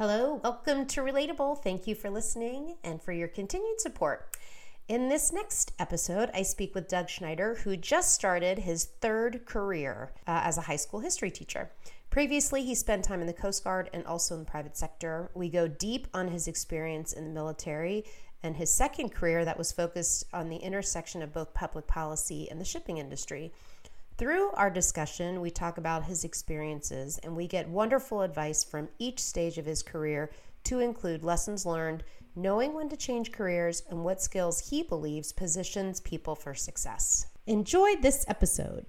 Hello, welcome to Relatable. Thank you for listening and for your continued support. In this next episode, I speak with Doug Schneider, who just started his third career uh, as a high school history teacher. Previously, he spent time in the Coast Guard and also in the private sector. We go deep on his experience in the military and his second career that was focused on the intersection of both public policy and the shipping industry. Through our discussion, we talk about his experiences and we get wonderful advice from each stage of his career to include lessons learned, knowing when to change careers, and what skills he believes positions people for success. Enjoy this episode.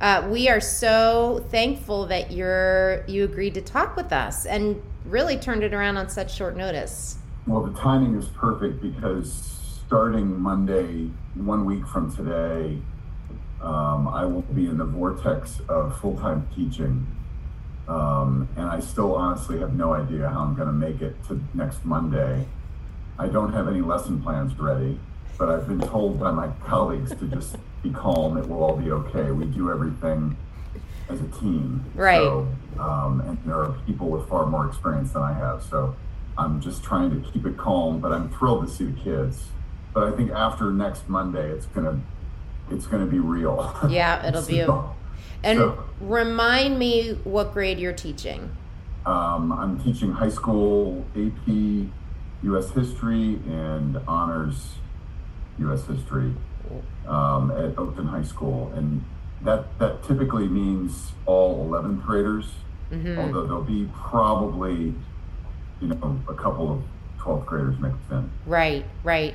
Uh, we are so thankful that you're you agreed to talk with us and really turned it around on such short notice. Well, the timing is perfect because starting Monday, one week from today, um, I will be in the vortex of full time teaching. Um, and I still honestly have no idea how I'm going to make it to next Monday. I don't have any lesson plans ready, but I've been told by my colleagues to just be calm. It will all be okay. We do everything as a team. Right. So, um, and there are people with far more experience than I have. So I'm just trying to keep it calm, but I'm thrilled to see the kids. But I think after next Monday, it's gonna it's gonna be real. Yeah, it'll be. A, and so, remind me what grade you're teaching. Um, I'm teaching high school AP U.S. history and honors U.S. history um, at Oakton High School, and that that typically means all 11th graders. Mm-hmm. Although there'll be probably, you know, a couple of 12th graders mixed in. Right, right.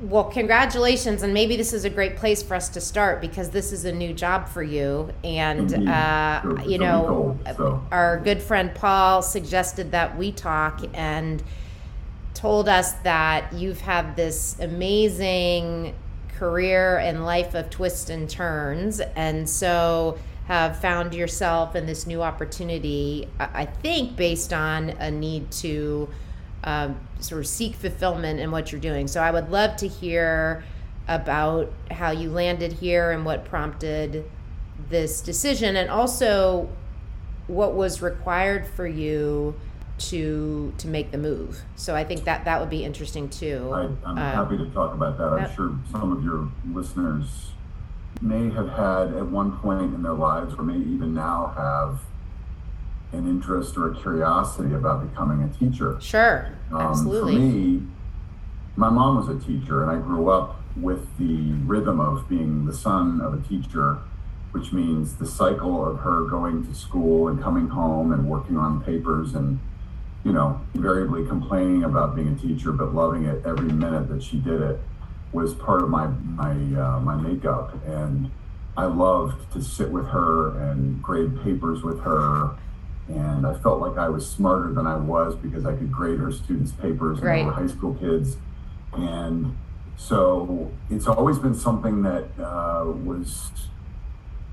Well, congratulations, and maybe this is a great place for us to start because this is a new job for you. And uh, you know, so. our good friend Paul suggested that we talk, and told us that you've had this amazing career and life of twists and turns. And so have found yourself in this new opportunity, I think, based on a need to um, sort of seek fulfillment in what you're doing. So I would love to hear about how you landed here and what prompted this decision, and also what was required for you to to make the move. So I think that that would be interesting too. I, am uh, happy to talk about that. I'm sure some of your listeners may have had at one point in their lives, or may even now have an interest or a curiosity about becoming a teacher. Sure, um, absolutely. For me, my mom was a teacher, and I grew up with the rhythm of being the son of a teacher which means the cycle of her going to school and coming home and working on papers and you know, invariably complaining about being a teacher, but loving it every minute that she did it was part of my my uh, my makeup. And I loved to sit with her and grade papers with her. And I felt like I was smarter than I was because I could grade her students' papers and right. they were high school kids. And so it's always been something that uh, was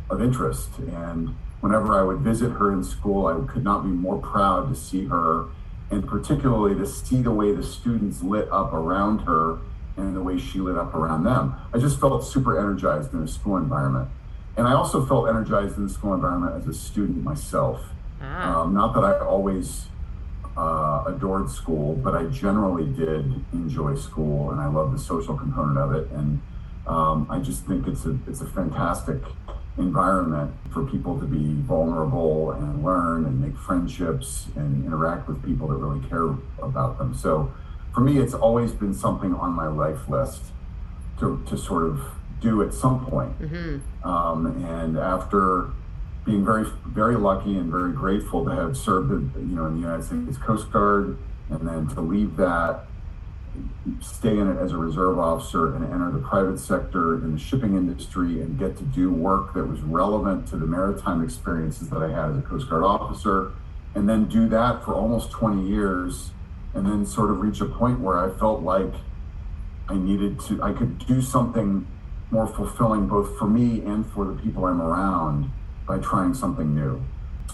of interest. And whenever I would visit her in school, I could not be more proud to see her and particularly to see the way the students lit up around her and the way she lit up around them. I just felt super energized in a school environment. And I also felt energized in the school environment as a student myself. Ah. Um, not that I always uh, adored school, but I generally did enjoy school and I love the social component of it. And um, I just think it's a, it's a fantastic environment for people to be vulnerable and learn and make friendships and interact with people that really care about them. So for me, it's always been something on my life list to, to sort of do at some point. Mm-hmm. Um, and after being very, very lucky and very grateful to have served, you know, in the United States Coast Guard, and then to leave that stay in it as a reserve officer and enter the private sector in the shipping industry and get to do work that was relevant to the maritime experiences that I had as a Coast Guard officer, and then do that for almost 20 years and then sort of reach a point where I felt like I needed to, I could do something more fulfilling both for me and for the people I'm around by trying something new.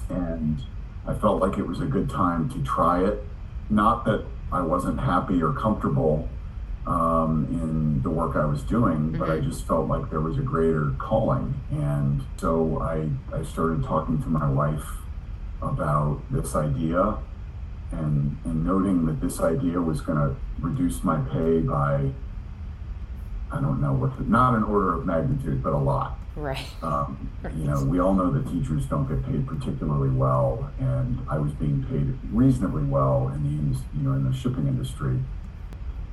And I felt like it was a good time to try it. Not that I wasn't happy or comfortable um, in the work I was doing, but I mm-hmm. just felt like there was a greater calling. And so I, I started talking to my wife about this idea and, and noting that this idea was going to reduce my pay by, I don't know what, the, not an order of magnitude, but a lot. Right. Um, right. You know, we all know that teachers don't get paid particularly well, and I was being paid reasonably well in the you know in the shipping industry,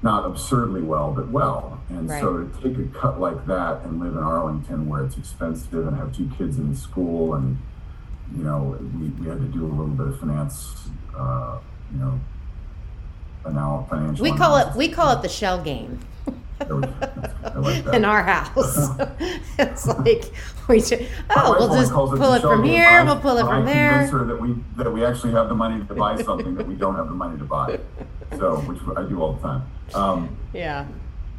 not absurdly well, but well. And right. so to take a cut like that and live in Arlington, where it's expensive, and have two kids in school, and you know, we, we had to do a little bit of finance, uh, you know, now financial. We call it we call it the shell game. like in our house. it's like we should, oh, we'll just pull it from here, we'll pull it from there. Convince her that we that we actually have the money to buy something that we don't have the money to buy. So, which I do all the time. Um, yeah.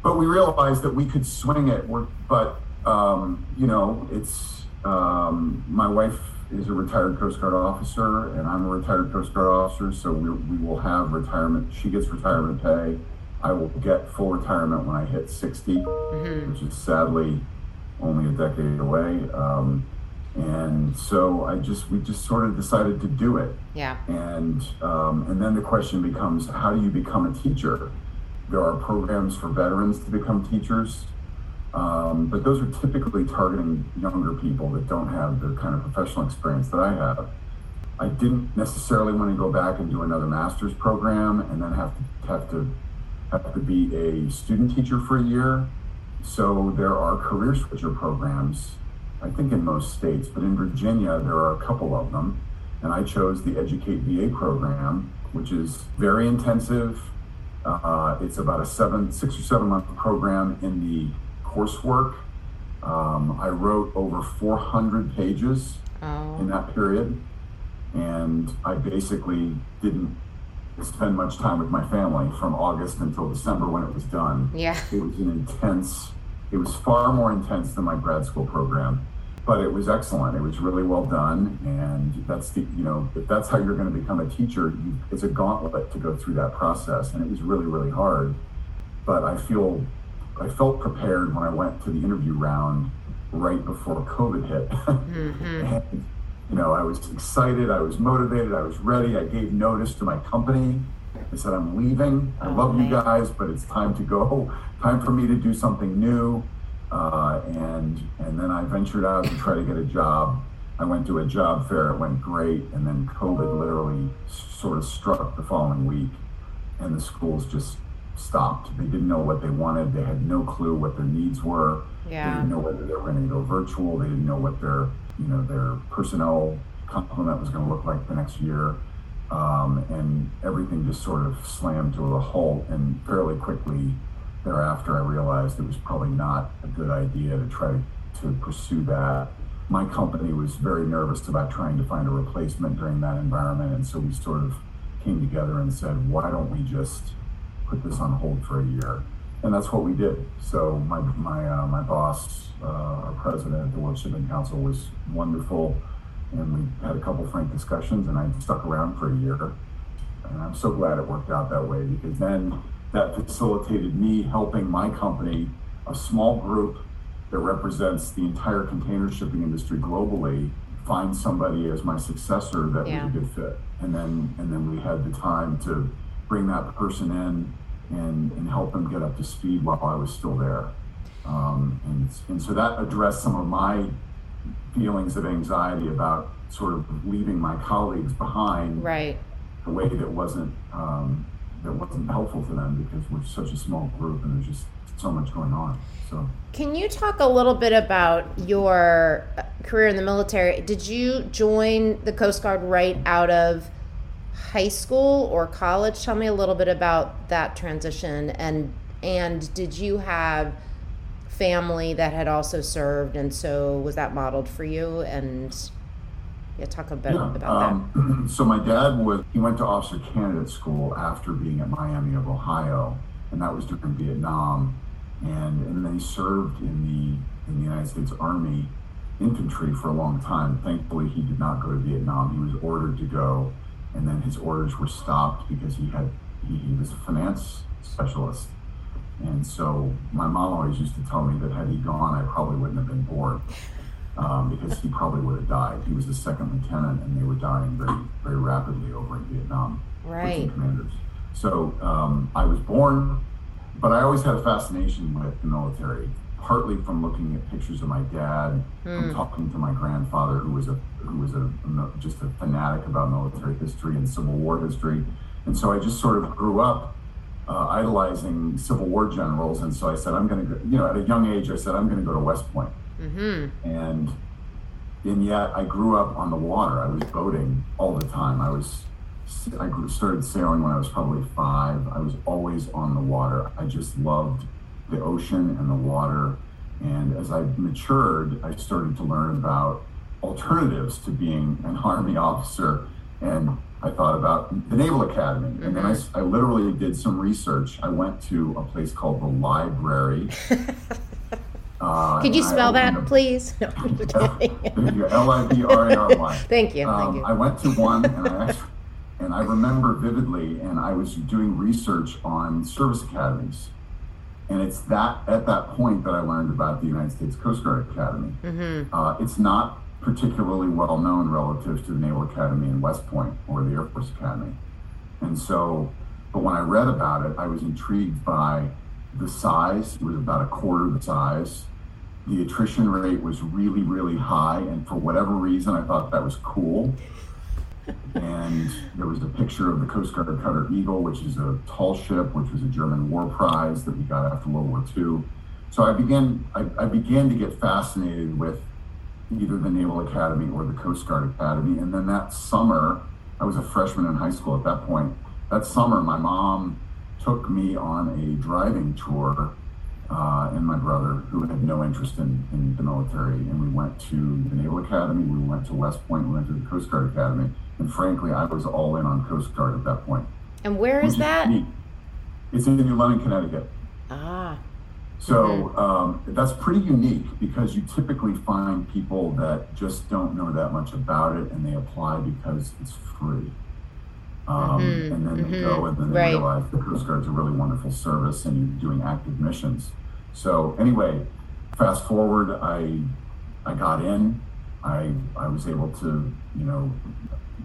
But we realized that we could swing it. We're, but um, you know, it's um, my wife is a retired Coast Guard officer, and I'm a retired Coast Guard officer. So we, we will have retirement. She gets retirement pay I will get full retirement when I hit 60, mm-hmm. which is sadly only a decade away. Um, and so I just we just sort of decided to do it. Yeah. And um, and then the question becomes, how do you become a teacher? There are programs for veterans to become teachers, um, but those are typically targeting younger people that don't have the kind of professional experience that I have. I didn't necessarily want to go back and do another master's program and then have to have to have to be a student teacher for a year. So there are career switcher programs, I think in most states, but in Virginia, there are a couple of them. And I chose the Educate VA program, which is very intensive. Uh, it's about a seven, six or seven month program in the coursework. Um, I wrote over 400 pages oh. in that period. And I basically didn't spend much time with my family from August until December when it was done. Yeah. It was an intense, it was far more intense than my grad school program, but it was excellent. It was really well done. And that's the, you know, if that's how you're going to become a teacher, you, it's a gauntlet to go through that process. And it was really, really hard. But I feel, I felt prepared when I went to the interview round right before COVID hit. Mm-hmm. and, you know, I was excited, I was motivated, I was ready. I gave notice to my company. I said, I'm leaving. I love you guys, but it's time to go. Time for me to do something new. Uh, and and then I ventured out to try to get a job. I went to a job fair. It went great, and then COVID literally sort of struck the following week, and the schools just stopped. They didn't know what they wanted. They had no clue what their needs were. Yeah. They didn't know whether they were going to go virtual. They didn't know what their you know their personnel complement was going to look like the next year. Um, and everything just sort of slammed to a halt. And fairly quickly thereafter, I realized it was probably not a good idea to try to pursue that. My company was very nervous about trying to find a replacement during that environment. And so we sort of came together and said, why don't we just put this on hold for a year? And that's what we did. So my, my, uh, my boss, uh, our president at the World Shipping Council was wonderful and we had a couple frank discussions and I stuck around for a year. And I'm so glad it worked out that way because then that facilitated me helping my company, a small group that represents the entire container shipping industry globally, find somebody as my successor that yeah. was a good fit. And then and then we had the time to bring that person in and, and help them get up to speed while I was still there. Um, and, and so that addressed some of my feelings of anxiety about sort of leaving my colleagues behind right. a way that wasn't um, that wasn't helpful to them because we're such a small group and there's just so much going on so. Can you talk a little bit about your uh, career in the military? Did you join the coast guard right out of high school or college tell me a little bit about that transition and and did you have family that had also served, and so was that modeled for you? And Yeah, talk a bit yeah, about um, that. So my dad was he went to officer candidate school after being at Miami of Ohio, and that was during Vietnam, and and then he served in the in the United States Army infantry for a long time. Thankfully, he did not go to Vietnam. He was ordered to go, and then his orders were stopped because he had he, he was a finance specialist. And so my mom always used to tell me that had he gone, I probably wouldn't have been born um, because he probably would have died. He was a second lieutenant, and they were dying very, very rapidly over in Vietnam. Right. Commanders. So um, I was born, but I always had a fascination with the military. Partly from looking at pictures of my dad, mm. from talking to my grandfather, who was a who was a just a fanatic about military history and Civil War history, and so I just sort of grew up uh, idolizing Civil War generals, and so I said, I'm going to, you know, at a young age, I said, I'm going to go to West Point. Mm-hmm. And and yet I grew up on the water. I was boating all the time. I was I started sailing when I was probably five. I was always on the water. I just loved the ocean and the water. And as I matured, I started to learn about alternatives to being an army officer. And I thought about the Naval Academy. Mm-hmm. And then I, mm-hmm. I literally did some research. I went to a place called the library. Uh, Could you spell that, please? No, L I B R A R Y. Thank you. Um, thank you. I went to one, and I actually, and I remember vividly, and I was doing research on service academies, and it's that at that point that I learned about the United States Coast Guard Academy. Mm-hmm. Uh, it's not particularly well known relative to the Naval Academy in West Point or the Air Force Academy, and so, but when I read about it, I was intrigued by the size. It was about a quarter the size the attrition rate was really, really high. And for whatever reason, I thought that was cool. And there was a picture of the Coast Guard cutter Eagle, which is a tall ship, which was a German war prize that we got after World War II. So I began, I, I began to get fascinated with either the Naval Academy or the Coast Guard Academy. And then that summer, I was a freshman in high school at that point. That summer, my mom took me on a driving tour uh, and my brother, who had no interest in, in the military. And we went to the Naval Academy, we went to West Point, we went to the Coast Guard Academy. And frankly, I was all in on Coast Guard at that point. And where is that? It's in New London, Connecticut. Ah. So mm-hmm. um, that's pretty unique because you typically find people that just don't know that much about it and they apply because it's free. Um, mm-hmm. And then mm-hmm. they go and then they right. realize the Coast Guard's a really wonderful service and you're doing active missions. So anyway, fast forward, I I got in. I I was able to, you know,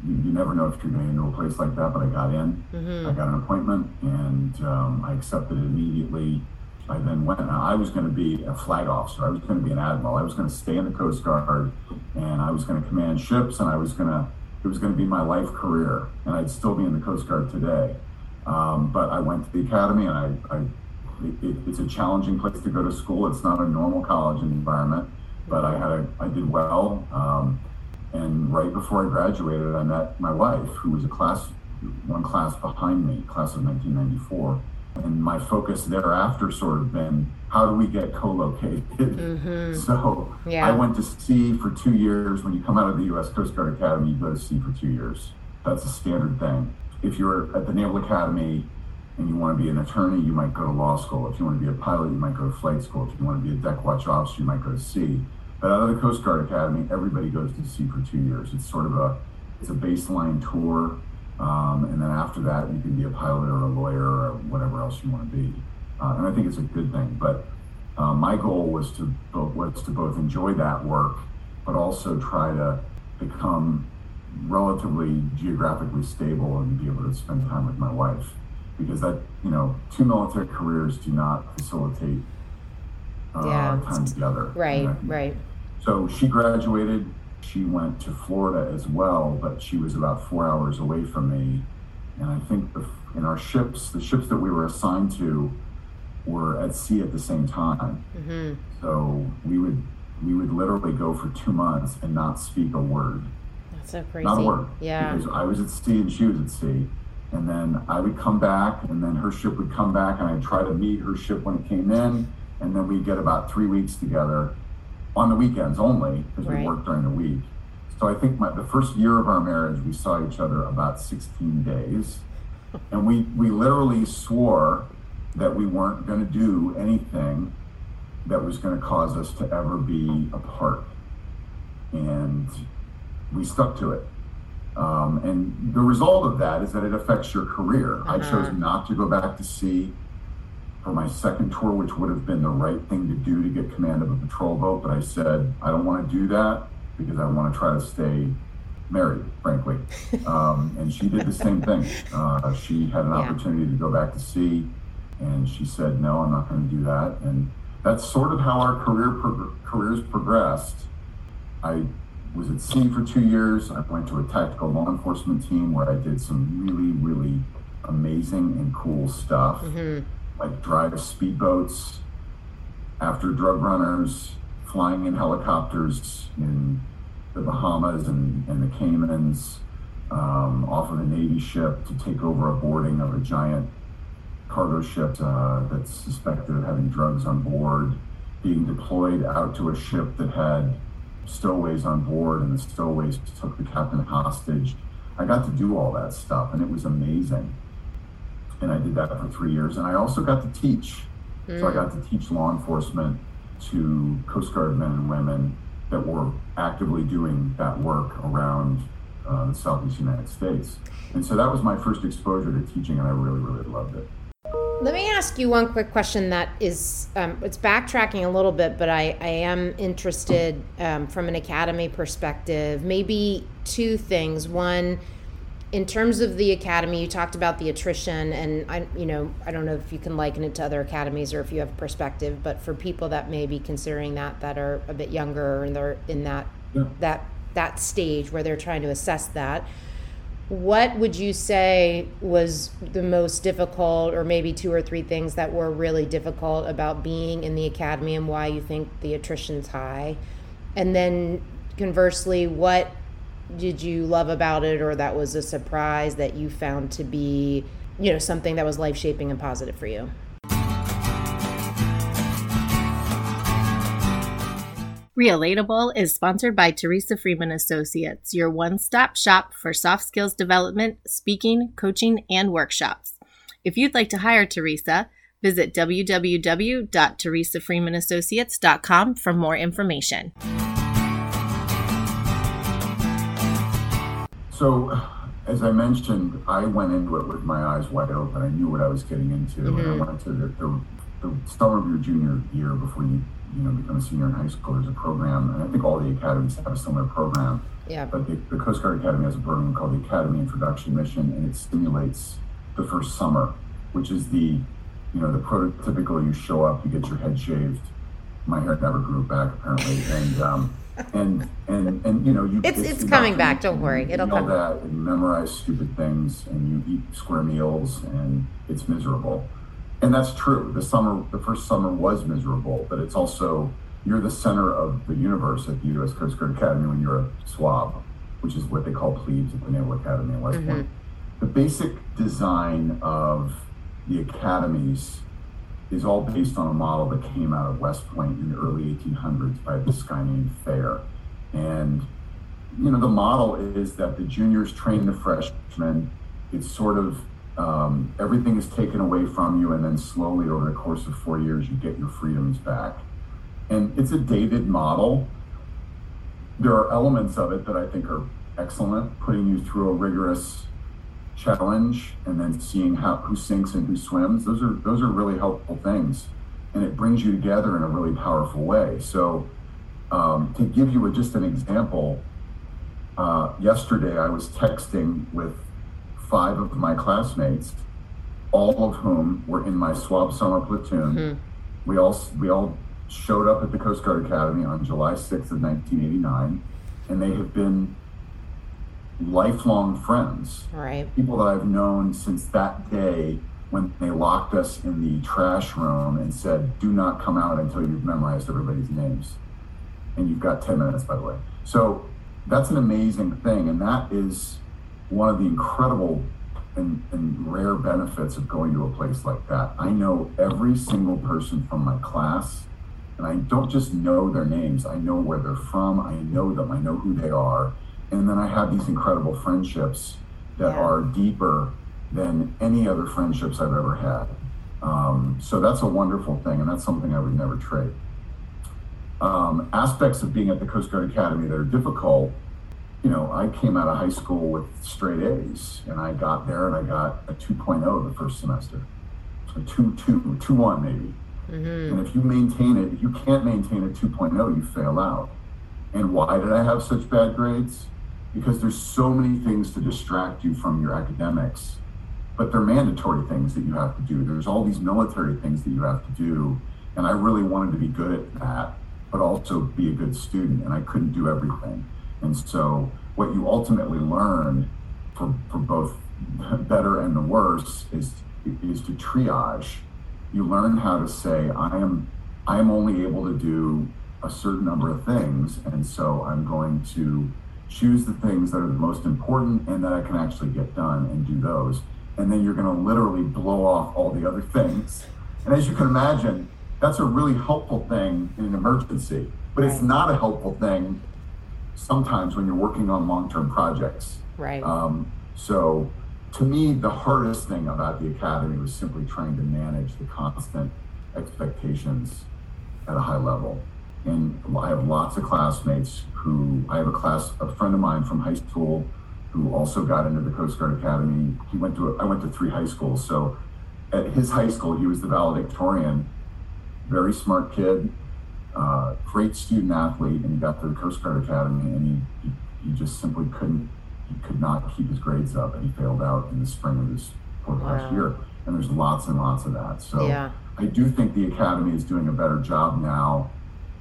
you, you never know if you're going into a place like that, but I got in. Mm-hmm. I got an appointment and um, I accepted it immediately. I then went. I was going to be a flag officer. I was going to be an admiral. I was going to stay in the Coast Guard, and I was going to command ships, and I was going to. It was going to be my life career, and I'd still be in the Coast Guard today. Um, but I went to the academy, and I, I it, it's a challenging place to go to school. It's not a normal college environment, but I had a, I did well. Um, and right before I graduated, I met my wife, who was a class, one class behind me, class of 1994. And my focus thereafter sort of been, how do we get co-located? Mm-hmm. So yeah. I went to sea for two years. When you come out of the U.S. Coast Guard Academy, you go to sea for two years. That's a standard thing. If you're at the Naval Academy, and you want to be an attorney, you might go to law school. If you want to be a pilot, you might go to flight school. If you want to be a deck watch officer, you might go to sea. But out of the Coast Guard Academy, everybody goes to sea for two years. It's sort of a it's a baseline tour, um, and then after that, you can be a pilot or a lawyer or whatever else you want to be. Uh, and I think it's a good thing. But uh, my goal was to was to both enjoy that work, but also try to become relatively geographically stable and be able to spend time with my wife because that you know two military careers do not facilitate uh, yeah, time together. Right, right. So she graduated. She went to Florida as well, but she was about four hours away from me. And I think the, in our ships, the ships that we were assigned to were at sea at the same time. Mm-hmm. So we would we would literally go for two months and not speak a word. That's so crazy. Not a word. Yeah. Because I was at sea and she was at sea and then I would come back, and then her ship would come back, and I'd try to meet her ship when it came in, and then we'd get about three weeks together on the weekends only because right. we work during the week. So I think my, the first year of our marriage, we saw each other about 16 days. And we, we literally swore that we weren't going to do anything that was going to cause us to ever be apart. And we stuck to it. Um, and the result of that is that it affects your career. Uh-huh. I chose not to go back to sea for my second tour, which would have been the right thing to do to get command of a patrol boat. But I said, I don't want to do that because I want to try to stay married, frankly. Um, and she did the same thing. Uh, she had an yeah. opportunity to go back to sea, and she said, No, I'm not going to do that. And that's sort of how our career pro- careers progressed. I was at sea for two years. I went to a tactical law enforcement team where I did some really, really amazing and cool stuff, mm-hmm. Like drive speedboats after drug runners, flying in helicopters in the Bahamas and, and the Caymans um, off of a Navy ship to take over a boarding of a giant cargo ship uh, that's suspected of having drugs on board, being deployed out to a ship that had stowaways on board, and the stowaways took the captain hostage. I got to do all that stuff, and it was amazing. And I did that for three years, and I also got to teach. Mm. So I mm. got to teach law enforcement to Coast Guard men and women that were actively doing that work around uh, the Southeast United States. And so that was my first exposure to teaching, and I really, really loved it. Let me ask you one quick question that is, um, it's backtracking a little bit, but I, I am interested um, from an academy perspective. Maybe two things. One, in terms of the academy, you talked about the attrition, and I, you know, I don't know if you can liken it to other academies or if you have perspective, but for people that may be considering that that are a bit younger and they're in that yeah. that that stage where they're trying to assess that, what would you say was the most difficult, or maybe two or three things that were really difficult about being in the academy, and why you think the attrition's high? And then conversely, what did you love about it or that was a surprise that you found to be you know something that was life shaping and positive for you Relatable is sponsored by Teresa Freeman Associates, your one stop shop for soft skills development, speaking, coaching, and workshops. If you'd like to hire Teresa, visit www.teresafreemanassociates.com for more information. So, as I mentioned, I went into it with my eyes wide open. I knew what I was getting into, mm-hmm. and I mm-hmm. went to the, the, the summer of your junior year before you you know become a senior in high school. There's a program, and I think all the academies have a similar program. Yeah. But the, the Coast Guard Academy has a program called the Academy Introduction Mission, and it stimulates the first summer, which is the you know the prototypical. You show up, you get your head shaved. My hair never grew back apparently, and um, and and and you know you it's it's, coming back don't worry it'll come that and memorize stupid things and you eat square meals and it's miserable and that's true the summer the first summer was miserable but it's also you're the center of the universe at the U.S. Coast Guard Academy when you're a swab, which is what they call plebes at the Naval Academy in West Point. Mm-hmm. The basic design of the academies is all based on a model that came out of West Point in the early 1800s by this guy named Thayer. And, you know, the model is that the juniors train the freshmen. It's sort of um, everything is taken away from you, and then slowly over the course of four years, you get your freedoms back. And it's a dated model. There are elements of it that I think are excellent, putting you through a rigorous challenge and then seeing how who sinks and who swims those are those are really helpful things. And it brings you together in a really powerful way. So um, to give you a, just an example uh, yesterday i was texting with five of my classmates all of whom were in my swab summer platoon. Mm-hmm. we all we all showed up at the coast guard academy on july 6th of 1989 and they have been lifelong friends. Right. People that I've known since that day when they locked us in the trash room and said, do not come out until you've memorized everybody's names. And you've got 10 minutes, by the way. So that's an amazing thing. And that is one of the incredible and, and rare benefits of going to a place like that. I know every single person from my class, and I don't just know their names, I know where they're from, I know them, I know who they are And then I have these incredible friendships that yeah. are deeper than any other friendships I've ever had. Um, so that's a wonderful thing, and that's something I would never trade. Um, aspects of being at the Coast Guard Academy that are difficult, you know, I came out of high school with straight A's, and I got there and I got a 2.0 the first semester, a 2 2, 2 1 maybe. Mm-hmm. And if you maintain it, if you can't maintain a 2.0, you fail out. And why did I have such bad grades? Because there's so many things to distract you from your academics but they're mandatory things that you have to do. There's all these military things that you have to do. And I really wanted to be good at that, but also be a good student. And I couldn't do everything. And so what you ultimately learn for, for both better and the worse is is to triage. You learn how to say, I am I am only able to do a certain number of things. And so I'm going to choose the things that are the most important and that I can actually get done and do those and then you're going to literally blow off all the other things. And as you can imagine, that's a really helpful thing in an emergency, but right. it's not a helpful thing sometimes when you're working on long-term projects. Right. Um, so, to me, the hardest thing about the academy was simply trying to manage the constant expectations at a high level. And I have lots of classmates who I have a class, a friend of mine from high school who also got into the Coast Guard Academy. He went to, I went to three high schools. So at his high school, he was the valedictorian, very smart kid, uh, great student athlete, and he got to the Coast Guard Academy and he, he, he, just simply couldn't, he could not keep his grades up and he failed out in the spring of his fourth wow. last year. And there's lots and lots of that. So yeah. I do think the Academy is doing a better job now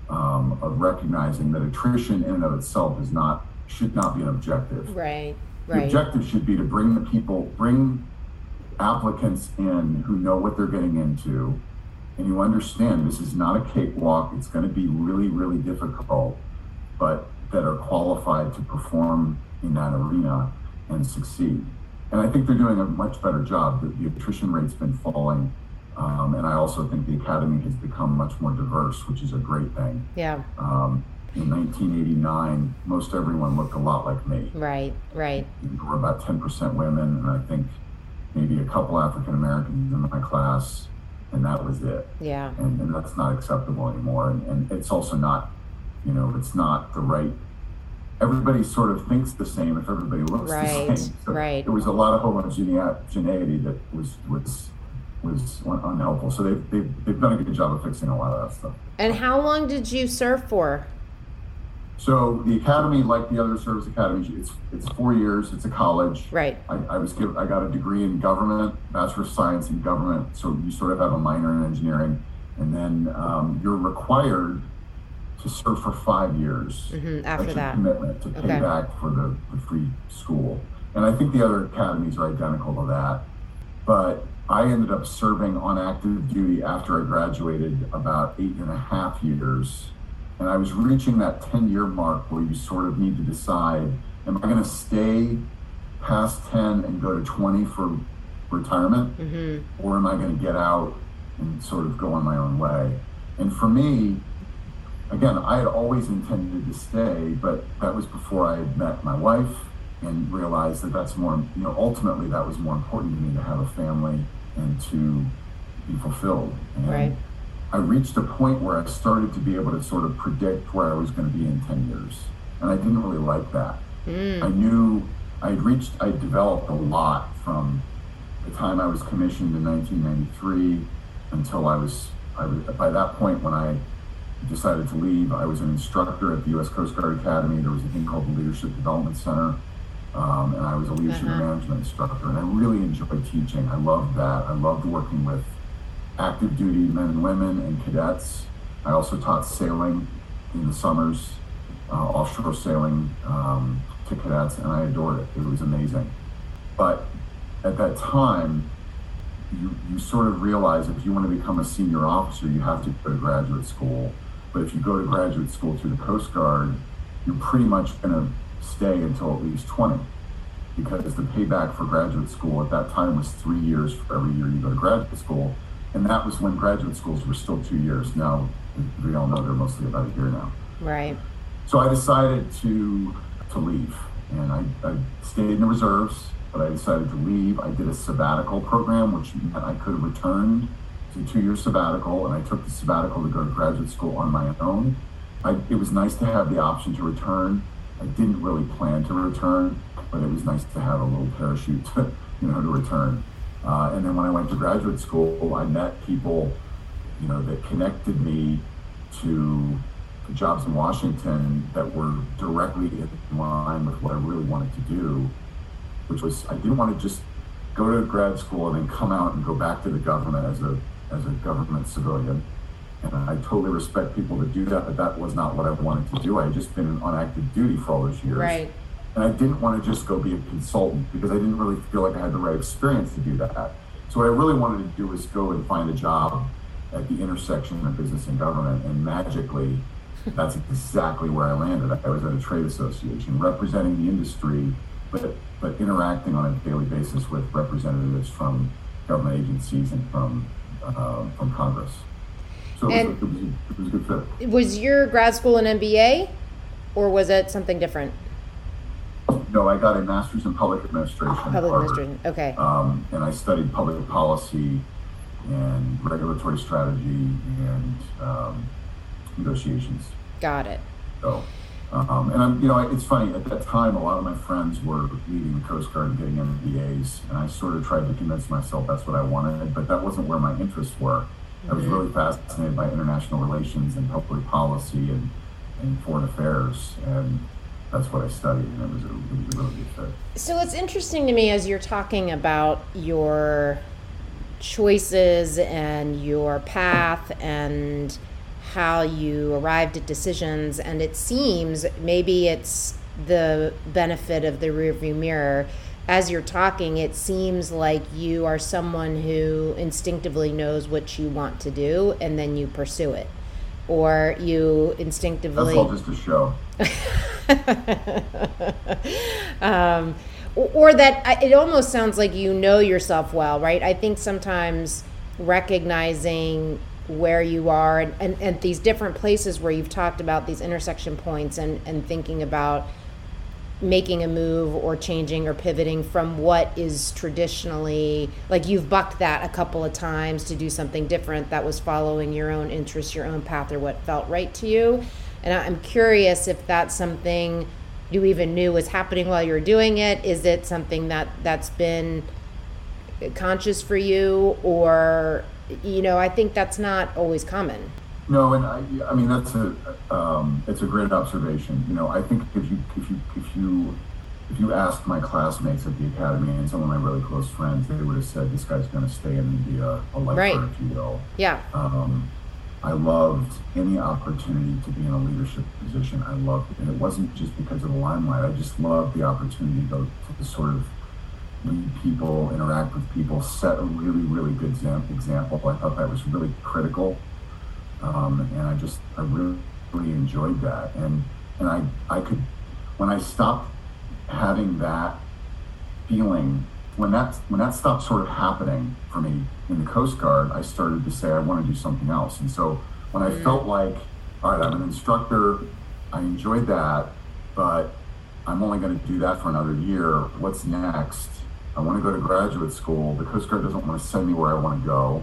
um, of recognizing that attrition in and of itself is not should not be an objective. Right. Right. The objective should be to bring the people, bring applicants in who know what they're getting into, and you understand this is not a cakewalk. It's going to be really, really difficult, but that are qualified to perform in that arena and succeed. And I think they're doing a much better job. The, the attrition rate's been falling. Um, and I also think the academy has become much more diverse, which is a great thing. Yeah. Um, in 1989, most everyone looked a lot like me. Right, right. There were about 10% women, and I think maybe a couple African Americans in my class, and that was it. Yeah. And, and that's not acceptable anymore. And, and it's also not, you know, it's not the right. Everybody sort of thinks the same if everybody looks right, the same. So right. There was a lot of homogeneity that was was was unhelpful. So they've, they've, they've done a good job of fixing a lot of that stuff. And how long did you serve for? So the academy, like the other service academies, it's it's four years. It's a college. Right. I, I was given, I got a degree in government, bachelor of science in government. So you sort of have a minor in engineering, and then um, you're required to serve for five years. Mm-hmm, after that, commitment to pay okay. back for the, the free school. And I think the other academies are identical to that. But I ended up serving on active duty after I graduated about eight and a half years and I was reaching that 10 year mark where you sort of need to decide am I going to stay past 10 and go to 20 for retirement? Mm-hmm. Or am I going to get out and sort of go on my own way? And for me, again, I had always intended to stay, but that was before I had met my wife and realized that that's more, you know, ultimately that was more important to me to have a family and to be fulfilled. And right. I reached a point where I started to be able to sort of predict where I was going to be in 10 years. And I didn't really like that. Mm. I knew I had reached, I developed a lot from the time I was commissioned in 1993 until I was, I was, by that point when I decided to leave, I was an instructor at the U.S. Coast Guard Academy. There was a thing called the Leadership Development Center. Um, and I was a leadership uh-huh. management instructor. And I really enjoyed teaching. I loved that. I loved working with active duty men and women and cadets. I also taught sailing in the summers, uh, offshore sailing um, to cadets, and I adored it. It was amazing. But at that time, you, you sort of realize if you want to become a senior officer, you have to go to graduate school. But if you go to graduate school through the Coast Guard, you're pretty much going to stay until at least 20 because the payback for graduate school at that time was three years for every year you go to graduate school and that was when graduate schools were still two years. Now we all know they're mostly about a year now. Right. So I decided to to leave, and I, I stayed in the reserves, but I decided to leave. I did a sabbatical program, which meant I could have returned to two year sabbatical, and I took the sabbatical to go to graduate school on my own. I, it was nice to have the option to return. I didn't really plan to return, but it was nice to have a little parachute to, you know, to return. Uh, and then when I went to graduate school, I met people, you know, that connected me to jobs in Washington that were directly in line with what I really wanted to do, which was I didn't want to just go to grad school and then come out and go back to the government as a as a government civilian. And I totally respect people that do that, but that was not what I wanted to do. I had just been on active duty for all those years. Right. And I didn't want to just go be a consultant because I didn't really feel like I had the right experience to do that. So what I really wanted to do was go and find a job at the intersection of business and government. And magically, that's exactly where I landed. I was at a trade association representing the industry, but but interacting on a daily basis with representatives from government agencies and from uh, from Congress. So it was, it, was a, it was a good fit. Was your grad school an MBA, or was it something different? No, I got a master's in public administration. Public administration, okay. Um, and I studied public policy and regulatory strategy and um, negotiations. Got it. So, um, and I'm, you know, it's funny. At that time, a lot of my friends were leaving the Coast Guard and getting MBAs, and I sort of tried to convince myself that's what I wanted, but that wasn't where my interests were. I was really fascinated by international relations and public policy and, and foreign affairs, and that's what I studied, and it was a, it was a really good fit. So it's interesting to me as you're talking about your choices and your path and how you arrived at decisions and it seems maybe it's the benefit of the rearview mirror as you're talking it seems like you are someone who instinctively knows what you want to do and then you pursue it. Or you instinctively that's all just a show. Um, or that it almost sounds like you know yourself well right? I think sometimes recognizing where you are and, and, and these different places where you've talked about these intersection points and, and thinking about making a move or changing or pivoting from what is traditionally like you've bucked that a couple of times to do something different that was following your own interests your own path or what felt right to you. And i'm curious if that's something you even knew was happening while you were doing it. Is it something that that's been conscious for you? Or you know, I think that's not always common. No, and I, I mean that's a um, it's a great observation. You know, I think if you if you if you if you asked my classmates at the academy and some of my really close friends, they would have said this guy's going to stay and be a, a lifeguard, right. if you will. Yeah. Um, I loved any opportunity to be in a leadership position. I loved it, and it wasn't just because of the limelight. I just loved the opportunity to, to sort of lead people, interact with people, set a really, really good example. I thought that was really critical. Um, and I just, I really, really enjoyed that. And, and I, I could, when I stopped having that feeling, when that, when that stopped sort of happening for me in the Coast Guard, I started to say, I want to do something else. And so when I felt mm. like, all right, I'm an instructor, I enjoyed that, but I'm only going to do that for another year. What's next? I want to go to graduate school. The Coast Guard doesn't want to send me where I want to go,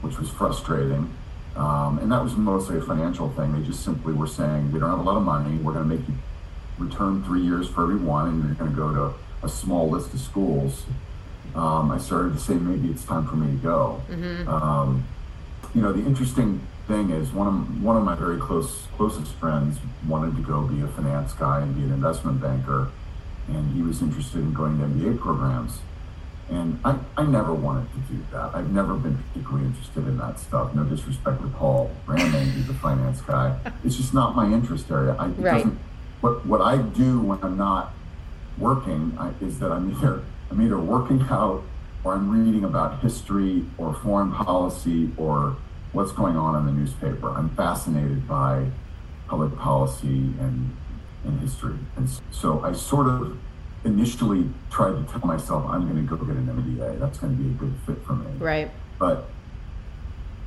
which was frustrating. Um, and that was mostly a financial thing. They just simply were saying, we don't have a lot of money. We're going to make you return three years for every one, and you're going to go to a small list of schools. Um, I started to say, maybe it's time for me to go. Mm-hmm. Um, you know, the interesting thing is one of one of my very close closest friends wanted to go be a finance guy and be an investment banker and he was interested in going to MBA programs. And I, I never wanted to do that. I've never been particularly interested in that stuff. No disrespect to Paul Brandon, who's a finance guy. It's just not my interest area. I, right. What, what I do when I'm not working I, is that I'm either I'm either working out or I'm reading about history or foreign policy or what's going on in the newspaper. I'm fascinated by public policy and in history. And so I sort of initially tried to tell myself, I'm going to go get an MBA. That's going to be a good fit for me. Right. But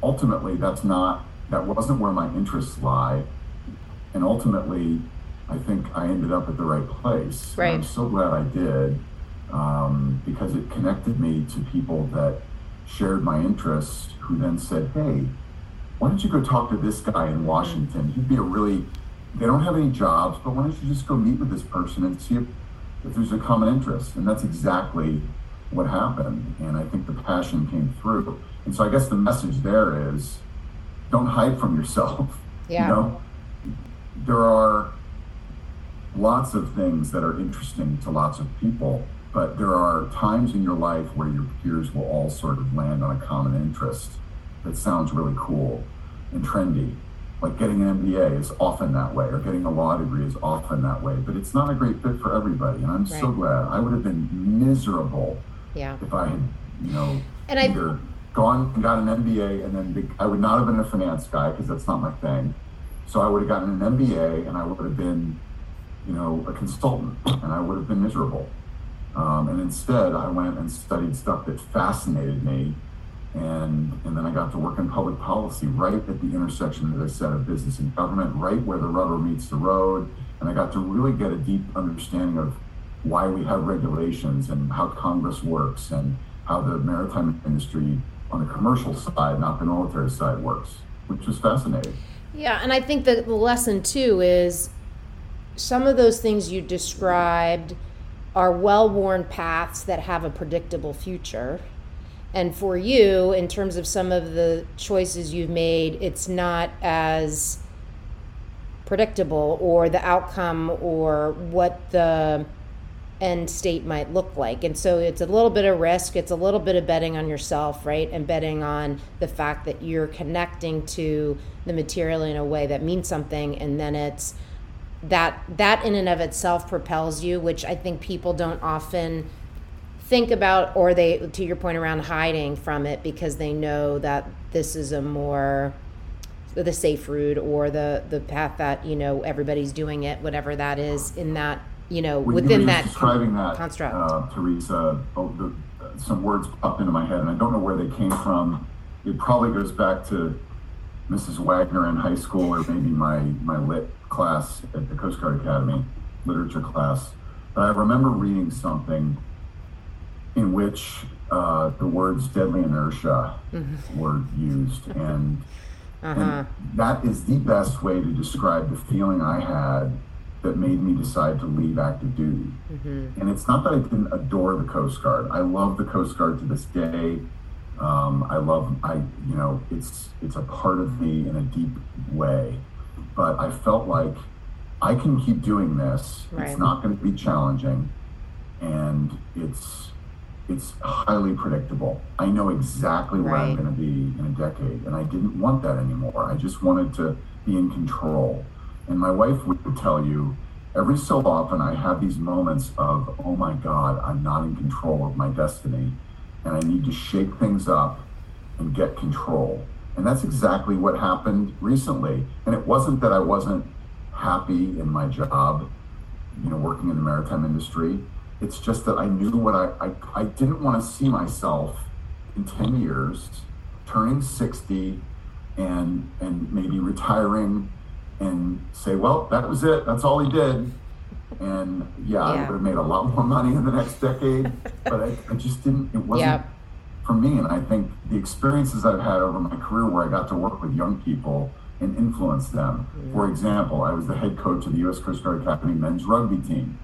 ultimately, that's not, that wasn't where my interests lie. And ultimately, I think I ended up at the right place. Right. I'm so glad I did um, because it connected me to people that shared my interests who then said, hey, why don't you go talk to this guy in Washington? He'd be a really, they don't have any jobs, but why don't you just go meet with this person and see if, if there's a common interest? And that's exactly what happened. And I think the passion came through. And so I guess the message there is don't hide from yourself. Yeah. You know, there are lots of things that are interesting to lots of people, but there are times in your life where your peers will all sort of land on a common interest that sounds really cool and trendy. Like getting an MBA is often that way, or getting a law degree is often that way, but it's not a great fit for everybody. And I'm right. so glad. I would have been miserable yeah. if I had, you know, and either I... gone and got an MBA and then be, I would not have been a finance guy because that's not my thing. So I would have gotten an MBA and I would have been, you know, a consultant and I would have been miserable. Um, and instead, I went and studied stuff that fascinated me and and then I got to work in public policy right at the intersection, as I said, of business and government, right where the rubber meets the road. And I got to really get a deep understanding of why we have regulations and how Congress works and how the maritime industry on the commercial side, not the military side, works, which was fascinating. Yeah, and I think the lesson too is some of those things you described are well worn paths that have a predictable future and for you in terms of some of the choices you've made it's not as predictable or the outcome or what the end state might look like. And so it's a little bit of risk. It's a little bit of betting on yourself right? And betting on the fact that you're connecting to the material in a way that means something. And then it's that that in and of itself propels you which i think people don't often think about or they to your point around hiding from it because they know that this is a more the safe route or the the path that you know everybody's doing it whatever that is in that you know when within you that describing that construct. uh, teresa oh, the, uh, some words popped into my head and i don't know where they came from. It probably goes back to mrs wagner in high school or maybe my my lit class at the coast guard academy literature class. But i remember reading something in which uh, the words deadly inertia mm-hmm. were used. And, uh-huh. and that is the best way to describe the feeling I had that made me decide to leave active duty. Mm-hmm. And it's not that I didn't adore the Coast Guard. I love the Coast Guard to this day. Um, I love, I you know, it's it's a part of me in a deep way. But I felt like I can keep doing this. Right. It's not going to be challenging, and it's it's highly predictable. I know exactly where right. I'm going to be in a decade, and I didn't want that anymore. I just wanted to be in control. And my wife would tell you every so often I have these moments of, oh my God, I'm not in control of my destiny, and I need to shake things up and get control. And that's exactly what happened recently. And it wasn't that I wasn't happy in my job, you know, working in the maritime industry it's just that I knew what I, I, I didn't want to see myself in 10 years turning 60 and and maybe retiring and say, well, that was it. That's all he did. And yeah, yeah. I would have made a lot more money in the next decade. but I, I just didn't, it wasn't for me. And I think the experiences I've had over my career where I got to work with young people and influence them. Mm-hmm. For example, I was the head coach of the U.S. Coast Guard Academy men's rugby team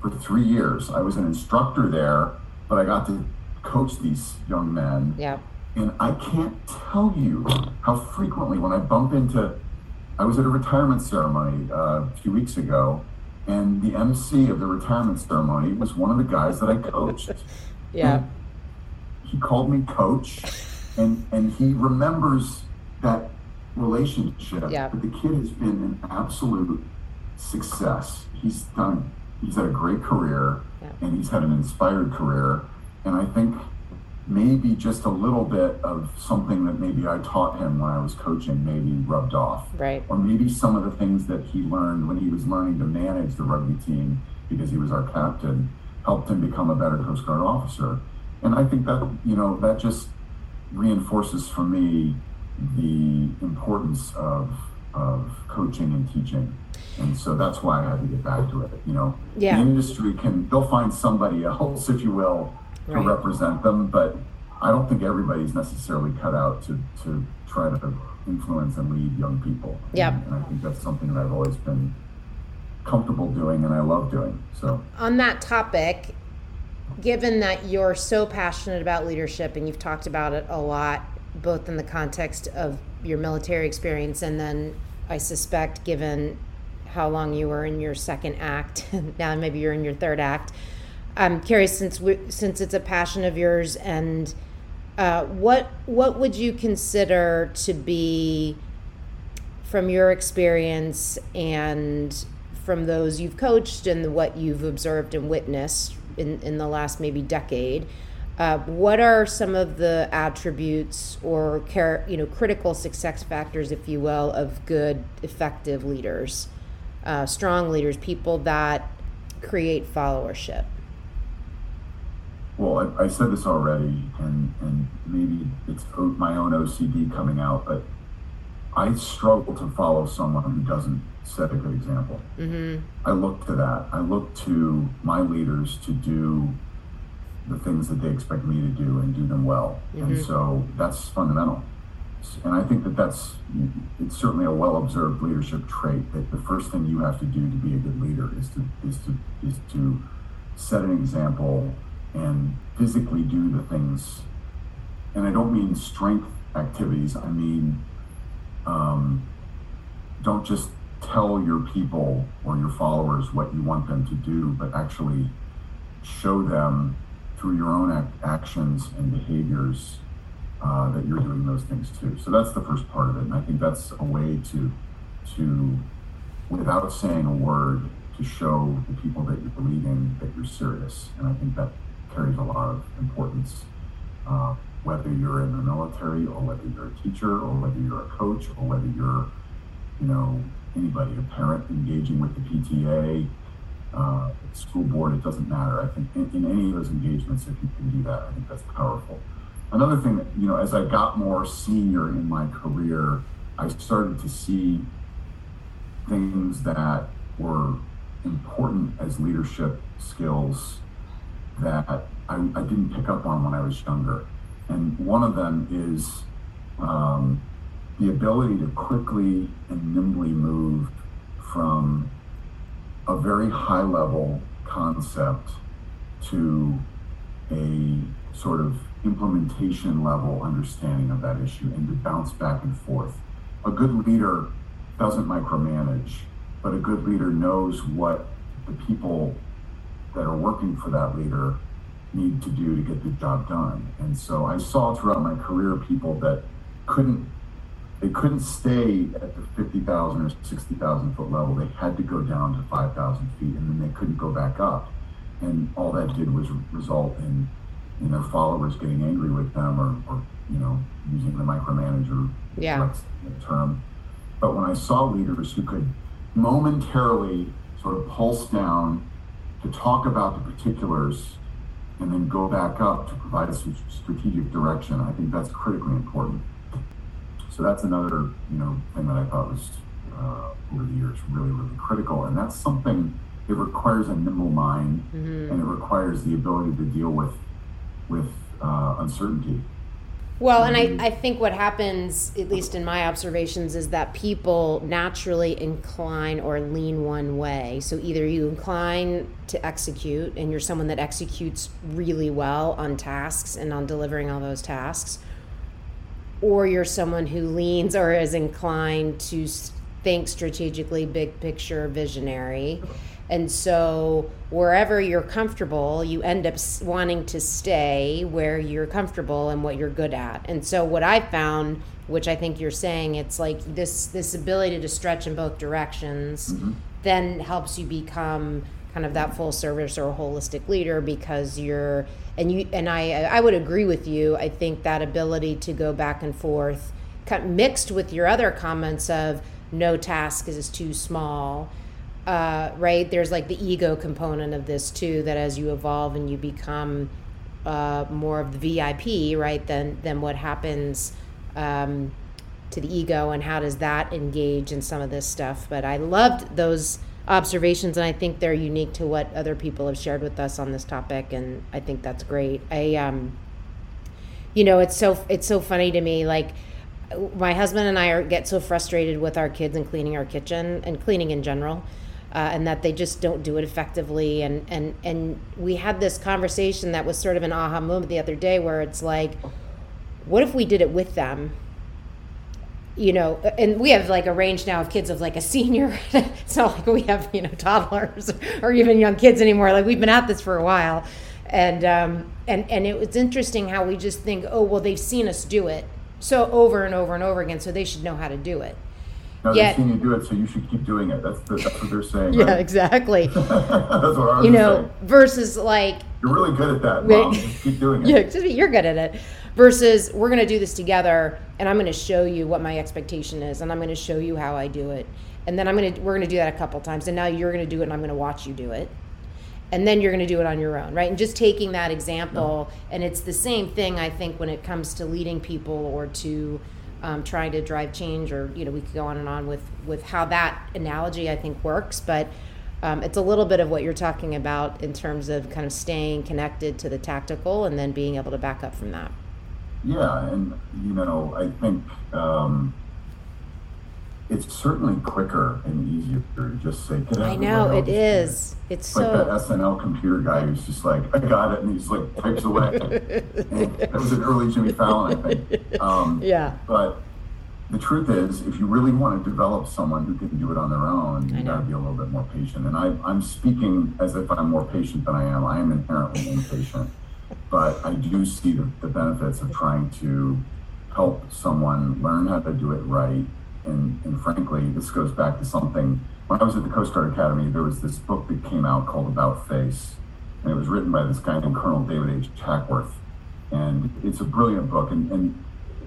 for three years. I was an instructor there, but I got to coach these young men. Yeah. And I can't tell you how frequently when I bump into, I was at a retirement ceremony uh, a few weeks ago, and the MC of the retirement ceremony was one of the guys that I coached. yeah. And he called me coach, and and he remembers that relationship. Yeah. But the kid has been an absolute success. He's done he's had a great career yeah. and he's had an inspired career. And I think maybe just a little bit of something that maybe I taught him when I was coaching maybe rubbed off. Right. Or maybe some of the things that he learned when he was learning to manage the rugby team because he was our captain helped him become a better Coast Guard officer. And I think that, you know, that just reinforces for me the importance of of coaching and teaching. And so that's why I had to get back to it. You know, yeah. the industry can, they'll find somebody else, if you will, to right. represent them. But I don't think everybody's necessarily cut out to, to try to influence and lead young people. Yeah. And, and I think that's something that I've always been comfortable doing and I love doing. So, on that topic, given that you're so passionate about leadership and you've talked about it a lot, both in the context of your military experience and then I suspect, given how long you were in your second act, now maybe you're in your third act. I'm curious since we, since it's a passion of yours, and uh, what what would you consider to be, from your experience and from those you've coached and what you've observed and witnessed in, in the last maybe decade, uh, what are some of the attributes or care, you know critical success factors, if you will, of good, effective leaders, uh, strong leaders, people that create followership? Well, I, I, said this already, and and maybe it's my own OCD coming out, but I struggle to follow someone who doesn't set a good example. Mm-hmm. I look to that. I look to my leaders to do the things that they expect me to do and do them well. Mm-hmm. And so that's fundamental. And I think that that's it's certainly a well observed leadership trait that the first thing you have to do to be a good leader is to is to is to set an example and physically do the things. And I don't mean strength activities. I mean um, don't just tell your people or your followers what you want them to do, but actually show them through your own act, actions and behaviors uh, that you're doing those things too. So that's the first part of it, and I think that's a way to to without saying a word to show the people that you're leading that you're serious, and I think that carries a lot of importance. Uh, whether you're in the military or whether you're a teacher or whether you're a coach or whether you're, you know, anybody, a parent engaging with the PTA, uh, school board, it doesn't matter. I think in, in, any of those engagements, if you can do that, I think that's powerful. Another thing that, you know, as I got more senior in my career, I started to see things that were important as leadership skills that I, I didn't pick up on when I was younger. And one of them is um, the ability to quickly and nimbly move from a very high level concept to a sort of implementation level understanding of that issue and to bounce back and forth. A good leader doesn't micromanage, but a good leader knows what the people that are working for that leader need to do to get the job done. And so I saw throughout my career people that couldn't they couldn't stay at the 50,000 or 60,000 foot level. They had to go down to 5,000 feet and then they couldn't go back up. And all that did was result in, you know, followers getting angry with them or, or you know, using the micromanager yeah. term. But when I saw leaders who could momentarily sort of pulse down to talk about the particulars and then go back up to provide a strategic direction, I think that's critically important. So that's another, you know, thing that I thought was uh, over the years really, really critical, and that's something. It requires a nimble mind, mm-hmm. and it requires the ability to deal with with uh, uncertainty. Well, and I, mm-hmm. I think what happens, at least in my observations, is that people naturally incline or lean one way. So either you incline to execute and you're someone that executes really well on tasks and on delivering all those tasks, or you're someone who leans or is inclined to think strategically, big picture, visionary. And so, wherever you're comfortable, you end up wanting to stay where you're comfortable and what you're good at. And so, what I found, which I think you're saying, it's like this this ability to stretch in both directions, mm-hmm. then helps you become kind of that full service or holistic leader because you're and you and I I would agree with you. I think that ability to go back and forth, mixed with your other comments of no task is too small. Uh, right there's like the ego component of this too that as you evolve and you become uh, more of the vip right than than what happens um, to the ego and how does that engage in some of this stuff. But I loved those observations and I think they're unique to what other people have shared with us on this topic and I think that's great. I um you know, it's so it's so funny to me like my husband and I are, get so frustrated with our kids and cleaning our kitchen and cleaning in general. Uh, and that they just don't do it effectively and and and we had this conversation that was sort of an aha moment the other day where it's like what if we did it with them you know, and we have like a range now of kids of like a senior. it's not like we have, you know, toddlers or even young kids anymore. Like we've been at this for a while. And, um, and, and it was interesting how we just think, oh, well, they've seen us do it so over and over and over again, so they should know how to do it. No, Yet, they've seen you do it, so you should keep doing it. That's, the, that's what they're saying. yeah, right? exactly. that's what I was You know, saying. versus like. You're really good at that, mom. Just keep doing it. Yeah, you're good at it versus we're going to do this together and I'm going to show you what my expectation is and I'm going to show you how I do it. And then I'm going to we're going to do that a couple times and now you're going to do it and I'm going to watch you do it. And then you're going to do it on your own, right? And just taking that example and it's the same thing I think when it comes to leading people or to um, trying to drive change or you know we could go on and on with with how that analogy I think works, but um, it's a little bit of what you're talking about in terms of kind of staying connected to the tactical and then being able to back up from that. Yeah, and you know, I think um, it's certainly quicker and easier to just say, "Get I know it is. It's like so that SNL computer guy who's just like, "I got it," and he's like types away. that was an early Jimmy Fallon, I think. Um, yeah. But the truth is, if you really want to develop someone who can do it on their own, you got to be a little bit more patient. And I, I'm speaking as if I'm more patient than I am. I am inherently impatient but I do see the, the benefits of trying to help someone learn how to do it right. And, and frankly, this goes back to something. When I was at the Coast Guard Academy, there was this book that came out called About Face, and it was written by this guy named Colonel David H. Hackworth. And it's a brilliant book. And, and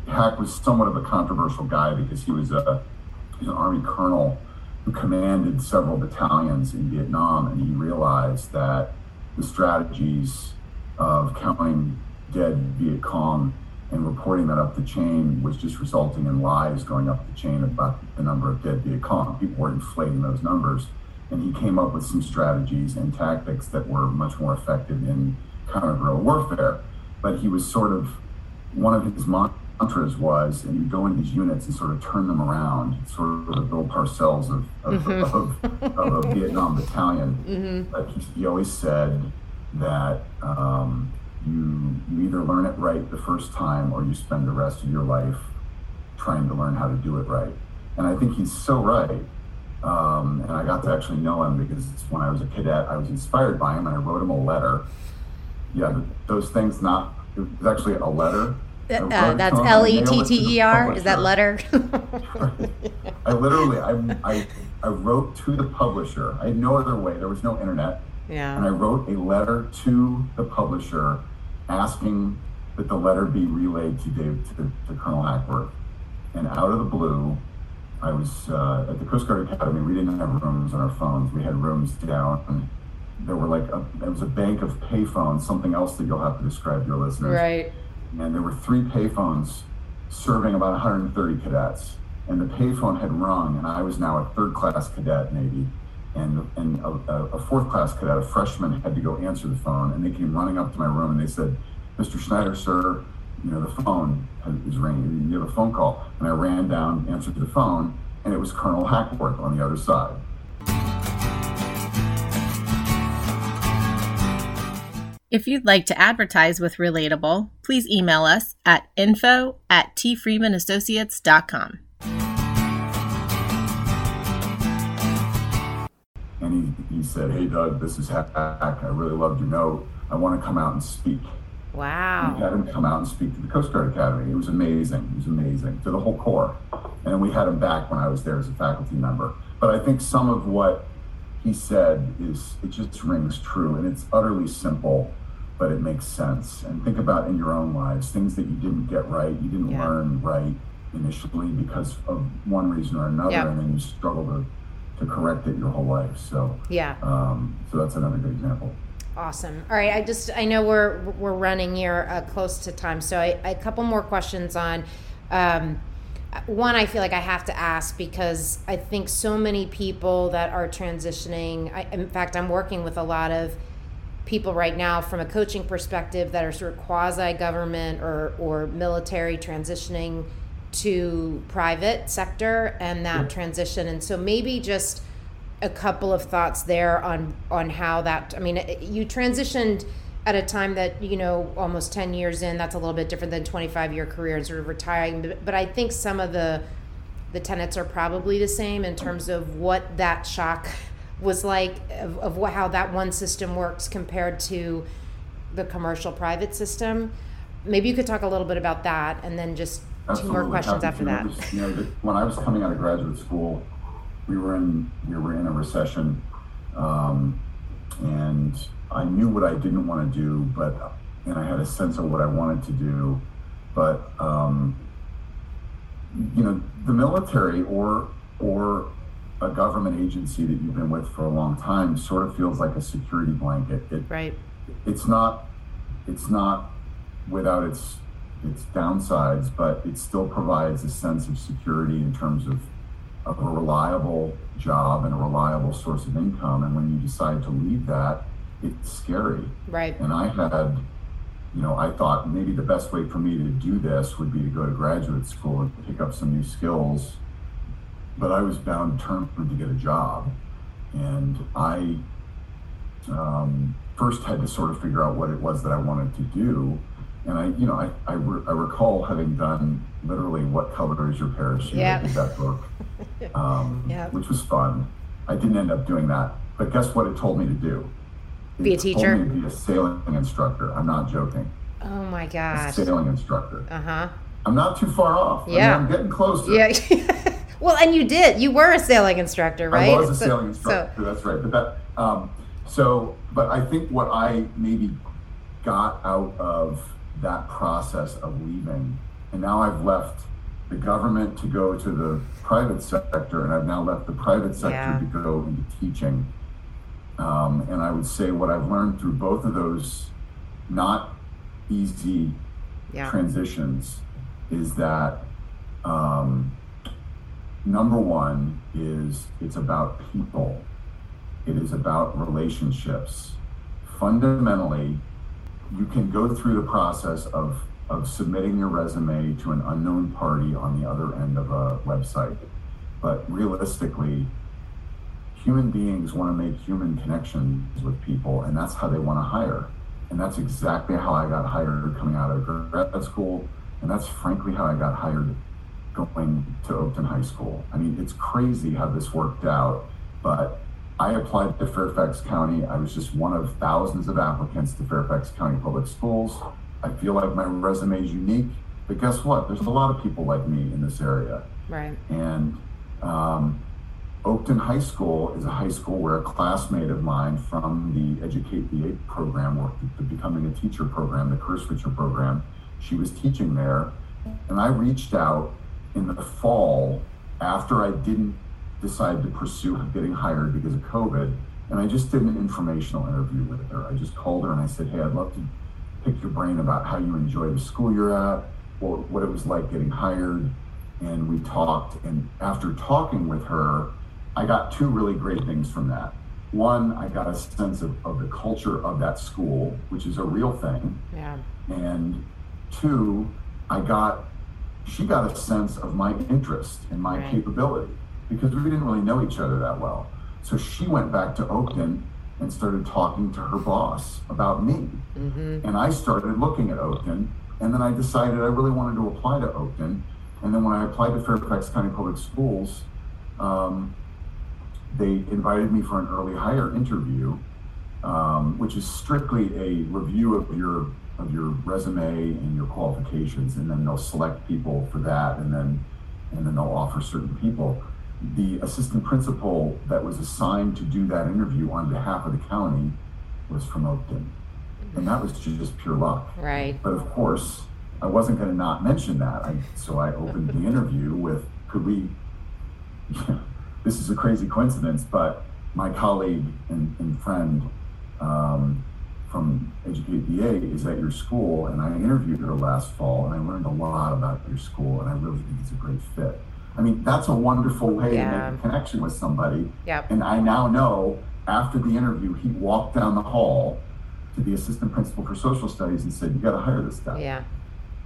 Hack was somewhat of a controversial guy because he was a he's an Army colonel who commanded several battalions in Vietnam, and he realized that the strategies of counting dead Viet Cong and reporting that up the chain was just resulting in lies going up the chain about the number of dead Viet Cong. People were inflating those numbers. And he came up with some strategies and tactics that were much more effective in counter guerrilla warfare. But he was sort of, one of his mantras was, and you go in these units and sort of turn them around, sort of the Bill Parcells of, of, mm-hmm. of, of a Vietnam battalion. Mm-hmm. But he, he always said, that um, you, you either learn it right the first time or you spend the rest of your life trying to learn how to do it right. And I think he's so right. Um, and I got to actually know him because when I was a cadet, I was inspired by him and I wrote him a letter. Yeah, those things not, it was actually a letter. Uh, uh that's L E T T E R. Is that letter? I literally, I, I, I wrote to the publisher. I had no other way. There was no internet. Yeah. And I wrote a letter to the publisher asking that the letter be relayed to Dave to, to Colonel Hackworth. And out of the blue, I was uh, at the Coast Guard Academy. We didn't have rooms on our phones. We had rooms down. There were like a, there was a bank of payphones. Something else that you'll have to describe to your listeners. Right. And there were three payphones serving about 130 cadets. And the payphone had rung, and I was now a third class cadet Navy and and a, a, fourth class cadet, a freshman, had to go answer the phone, and they came running up to my room and they said, "Mr. Schneider, sir, you know the phone is ringing. You have a phone call." And I ran down, answered the phone, and it was Colonel Hackworth on the other side. If you'd like to advertise with Relatable, please email us at info at tfreemanassociates.com. he said, Hey, Doug, this is Hack. I really loved your note. I want to come out and speak. Wow. And we had him come out and speak to the Coast Guard Academy. It was amazing. It was amazing to the whole Corps. And we had him back when I was there as a faculty member. But I think some of what he said is, it just rings true. And it's utterly simple, but it makes sense. And think about in your own lives things that you didn't get right, you didn't yeah. learn right initially because of one reason or another, and then you struggle to to correct it your whole life. So yeah. Um, so that's another good example. Awesome. All right, I just I know we're we're running here uh, close to time, so I, a couple more questions on. Um, one, I feel like I have to ask because I think so many people that are transitioning. I, in fact, I'm working with a lot of people right now from a coaching perspective that are sort of quasi government or, or military transitioning to private sector and that transition. And so maybe just a couple of thoughts there on on how that. I mean, you transitioned at a time that you know almost 10 years in that's a little bit different than 25 year career and sort of retiring but, but i think some of the the tenets are probably the same in terms of what that shock was like of, of what, how that one system works compared to the commercial private system maybe you could talk a little bit about that and then just Absolutely. two more questions after that you know, when i was coming out of graduate school we were in we were in a recession um, and I knew what I didn't want to do, but and I had a sense of what I wanted to do, but um, you know, the military or or a government agency that you've been with for a long time sort of feels like a security blanket. It, right. It's not. It's not without its its downsides, but it still provides a sense of security in terms of, of a reliable job and a reliable source of income. And when you decide to leave that, it's scary. Right. And I had, you know, I thought maybe the best way for me to do this would be to go to graduate school and pick up some new skills. But I was bound determined to get a job. And I um, first had to sort of figure out what it was that I wanted to do. And I, you know, I, I, re- I recall having done literally What Color is Your Parachute? Yeah. that book, um, yeah. which was fun. I didn't end up doing that. But guess what it told me to do? Be a teacher. Told me to be a sailing instructor. I'm not joking. Oh my gosh. A sailing instructor. Uh huh. I'm not too far off. Yeah. I am getting closer. Yeah. well, and you did. You were a sailing instructor, right? I was a so, sailing instructor. So. That's right. But that. Um, so, but I think what I maybe got out of that process of leaving, and now I've left the government to go to the private sector, and I've now left the private sector yeah. to go into teaching um, and I would say what I've learned through both of those not easy yeah. transitions is that um, number one is it's about people, it is about relationships. Fundamentally, you can go through the process of, of submitting your resume to an unknown party on the other end of a website. But realistically, human beings want to make human connections with people, and that's how they want to hire. And that's exactly how I got hired coming out of grad school. And that's frankly how I got hired going to Oakton High School. I mean, it's crazy how this worked out, but I applied to Fairfax County. I was just one of thousands of applicants to Fairfax County Public Schools. I feel like my resume is unique, but guess what? There's a lot of people like me in this area. Right. And um, Oakton High School is a high school where a classmate of mine from the Educate VA program, or the Becoming a Teacher program, the Career Switcher program, she was teaching there. And I reached out in the fall after I didn't decide to pursue getting hired because of COVID. And I just did an informational interview with her. I just called her and I said, Hey, I'd love to pick your brain about how you enjoy the school you're at, or what it was like getting hired. And we talked. And after talking with her, I got two really great things from that. One, I got a sense of, of the culture of that school, which is a real thing. Yeah. And two, I got, she got a sense of my interest and my right. capability because we didn't really know each other that well. So she went back to Oakton and started talking to her boss about me. Mm-hmm. And I started looking at Oakton. And then I decided I really wanted to apply to Oakton. And then when I applied to Fairfax County Public Schools, um, they invited me for an early hire interview, um, which is strictly a review of your of your resume and your qualifications, and then they'll select people for that, and then and then they'll offer certain people. The assistant principal that was assigned to do that interview on behalf of the county was from Oakton, and that was just pure luck. Right. But of course, I wasn't going to not mention that. I, so I opened the interview with, "Could we?" this is a crazy coincidence, but my colleague and, and friend um, from Educate VA is at your school, and I interviewed her last fall, and I learned a lot about your school, and I really think it's a great fit. I mean, that's a wonderful way yeah. to make a connection with somebody. Yep. And I now know after the interview, he walked down the hall to the assistant principal for social studies and said, "You got to hire this guy." Yeah.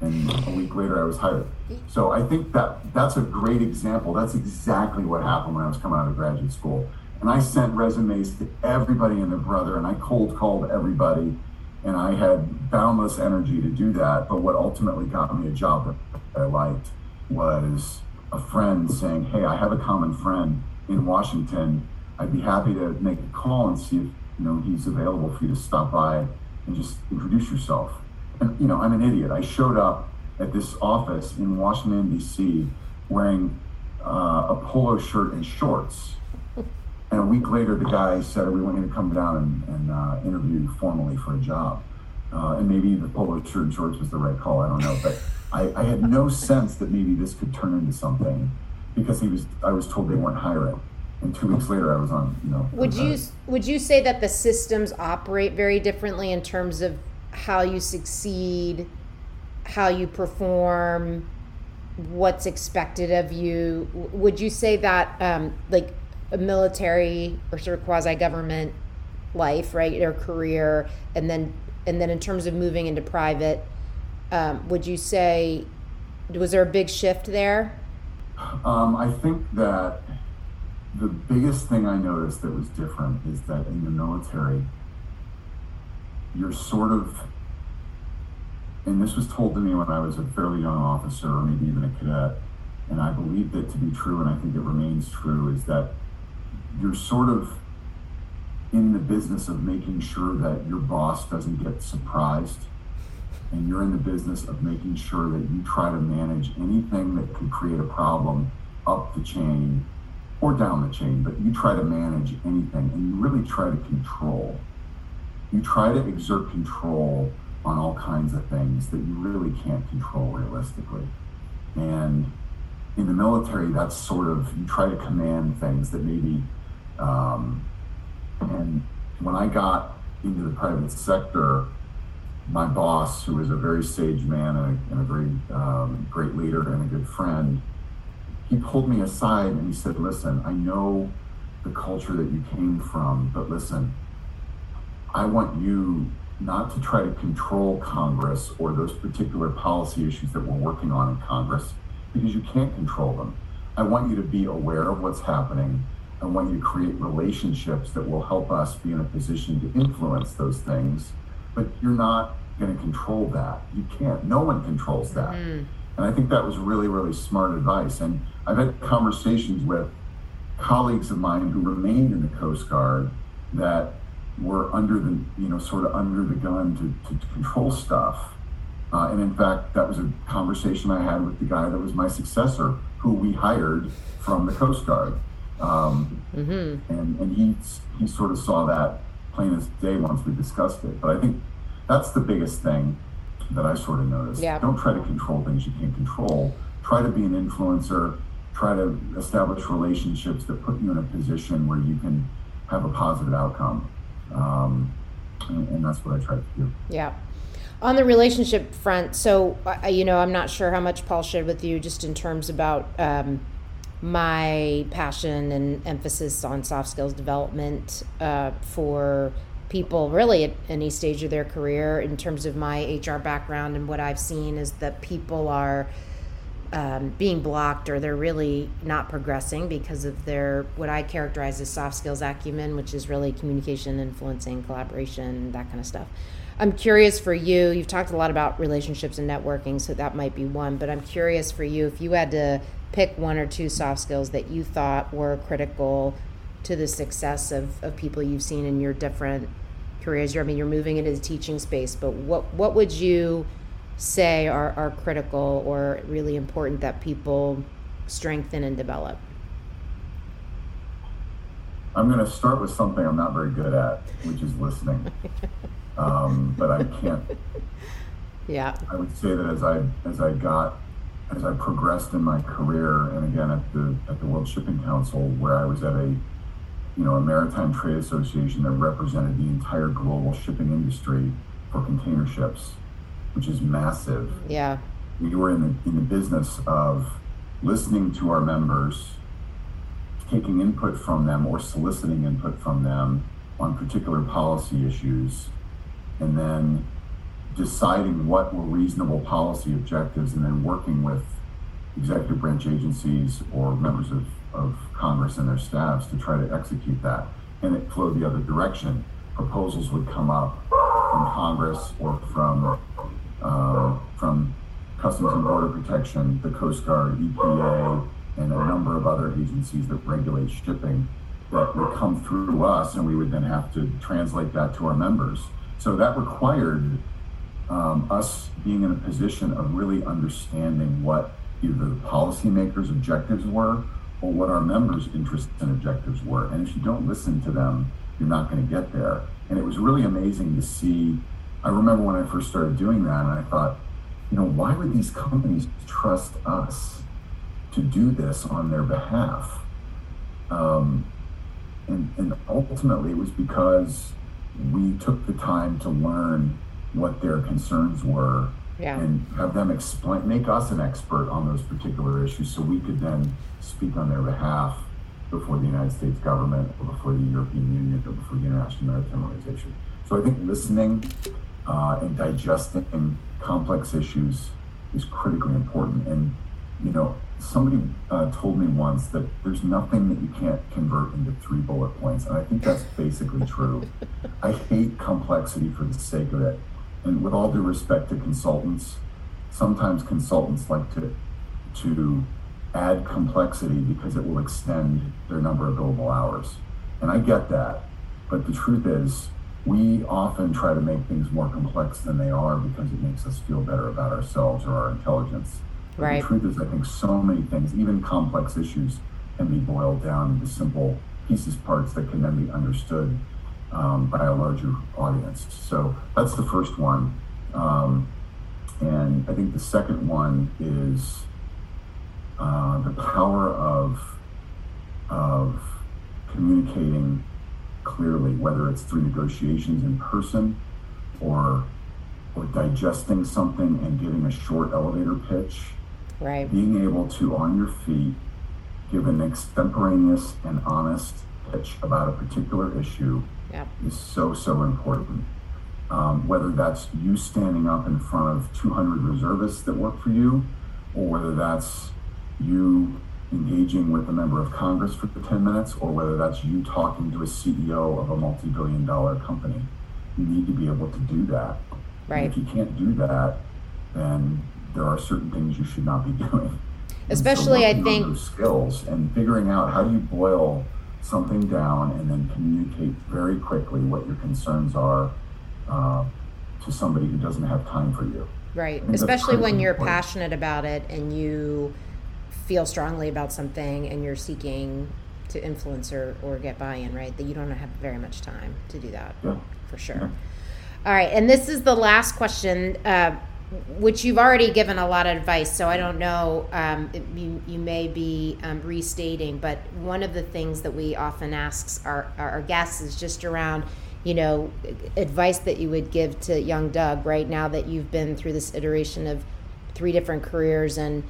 And a week later, I was hired. So I think that that's a great example. That's exactly what happened when I was coming out of graduate school. And I sent resumes to everybody and their brother, and I cold called everybody. And I had boundless energy to do that. But what ultimately got me a job that I liked was a friend saying, Hey, I have a common friend in Washington. I'd be happy to make a call and see if you know he's available for you to stop by and just introduce yourself. And you know, I'm an idiot. I showed up at this office in Washington D.C. wearing uh, a polo shirt and shorts. And a week later, the guy said, "We want you to come down and, and uh, interview formally for a job." Uh, and maybe the polo shirt and shorts was the right call. I don't know, but I, I had no sense that maybe this could turn into something because he was. I was told they weren't hiring and two weeks later I was on, you know. Would you would you say that the systems operate very differently in terms of how you succeed, how you perform, what's expected of you? Would you say that um, like a military or sort of quasi government life, right, or career, and then and then in terms of moving into private, um, would you say was there a big shift there? Um, I think that the biggest thing I noticed that was different is that in the military, you're sort of, and this was told to me when I was a fairly young officer or maybe even a cadet, and I believed it to be true, and I think it remains true, is that you're sort of in the business of making sure that your boss doesn't get surprised. And you're in the business of making sure that you try to manage anything that could create a problem up the chain or down the chain, but you try to manage anything and you really try to control. You try to exert control on all kinds of things that you really can't control realistically. And in the military, that's sort of, you try to command things that maybe, um, and when I got into the private sector, my boss, who was a very sage man and a, and a very um, great leader and a good friend, he pulled me aside and he said, Listen, I know the culture that you came from, but listen, I want you not to try to control Congress or those particular policy issues that we're working on in Congress because you can't control them. I want you to be aware of what's happening. I want you to create relationships that will help us be in a position to influence those things, but you're not going to control that. You can't. No one controls that. Mm-hmm. And I think that was really, really smart advice. And I've had conversations with colleagues of mine who remained in the Coast Guard that were under the, you know, sort of under the gun to, to, to control stuff. Uh, and in fact, that was a conversation I had with the guy that was my successor, who we hired from the Coast Guard. Um, mm-hmm. And, and he, he sort of saw that plain as day once we discussed it. But I think that's the biggest thing that I sort of noticed. Yeah. Don't try to control things you can't control. Try to be an influencer try to establish relationships that put you in a position where you can have a positive outcome. Um, and, and, that's what I try to do. Yeah. On the relationship front, so you know, I'm not sure how much Paul shared with you, just in terms about um, my passion and emphasis on soft skills development uh, for people really at any stage of their career. In terms of my HR background and what I've seen is that people are um, being blocked or they're really not progressing because of their what I characterize as soft skills acumen, which is really communication, influencing, collaboration, that kind of stuff. I'm curious for you. You've talked a lot about relationships and networking, so that might be one. But I'm curious for you if you had to pick one or two soft skills that you thought were critical to the success of, of people you've seen in your different careers. You're, I mean, you're moving into the teaching space, but what what would you say are, are critical or really important that people strengthen and develop? I'm going to start with something I'm not very good at, which is listening. um, but I can't. Yeah. I would say that as I as I got as I progressed in my career, and again at the at the World Shipping Council, where I was at a you know, a maritime trade association that represented the entire global shipping industry for container ships, which is massive. Yeah. We were in the, in the business of listening to our members, taking input from them or soliciting input from them on particular policy issues, and then deciding what were reasonable policy objectives and then working with executive branch agencies or members of, of Congress and their staffs to try to execute that. And it flowed the other direction. Proposals would come up from Congress or from uh, from Customs and Border Protection, the Coast Guard, EPA, and a number of other agencies that regulate shipping that would come through us, and we would then have to translate that to our members. So that required um, us being in a position of really understanding what either the policymakers' objectives were or what our members' interests and objectives were. And if you don't listen to them, you're not going to get there. And it was really amazing to see. I remember when I first started doing that, and I thought, you know, why would these companies trust us to do this on their behalf? Um, and, and ultimately, it was because we took the time to learn what their concerns were yeah. and have them explain, make us an expert on those particular issues so we could then speak on their behalf before the United States government or before the European Union or before the International Maritime Organization. So I think listening uh, and digesting complex issues is critically important. And, you know, somebody uh, told me once that there's nothing that you can't convert into three bullet points. And I think that's basically true. I hate complexity for the sake of it and with all due respect to consultants, sometimes consultants like to to add complexity because it will extend their number of billable hours. And I get that. But the truth is, we often try to make things more complex than they are because it makes us feel better about ourselves or our intelligence. Right. The truth is, I think so many things, even complex issues, can be boiled down into simple pieces, parts that can then be understood um, by a larger audience. So that's the first one. Um, and I think the second one is uh, the power of, of communicating clearly, whether it's through negotiations in person or or digesting something and giving a short elevator pitch. Right. Being able to, on your feet, give an extemporaneous and honest pitch about a particular issue yep. is so, so important. Um, whether that's you standing up in front of 200 reservists that work for you, or whether that's you engaging with a member of Congress for 10 minutes, or whether that's you talking to a CEO of a multi billion dollar company. You need to be able to do that. Right. And if you can't do that, then there are certain things you should not be doing. Especially, so I think, skills and figuring out how do you boil something down and then communicate very quickly what your concerns are uh, to somebody who doesn't have time for you. Right. Especially when you're important. passionate about it and you feel strongly about something and you're seeking to influence or, or get buy-in, right? That you don't have very much time to do that. Yeah. For sure. Yeah. All right. And this is the last question. Uh, which you've already given a lot of advice, so I don't know. Um, it, you, you may be um, restating, but one of the things that we often ask our, our guests is just around, you know, advice that you would give to young Doug right now that you've been through this iteration of three different careers. And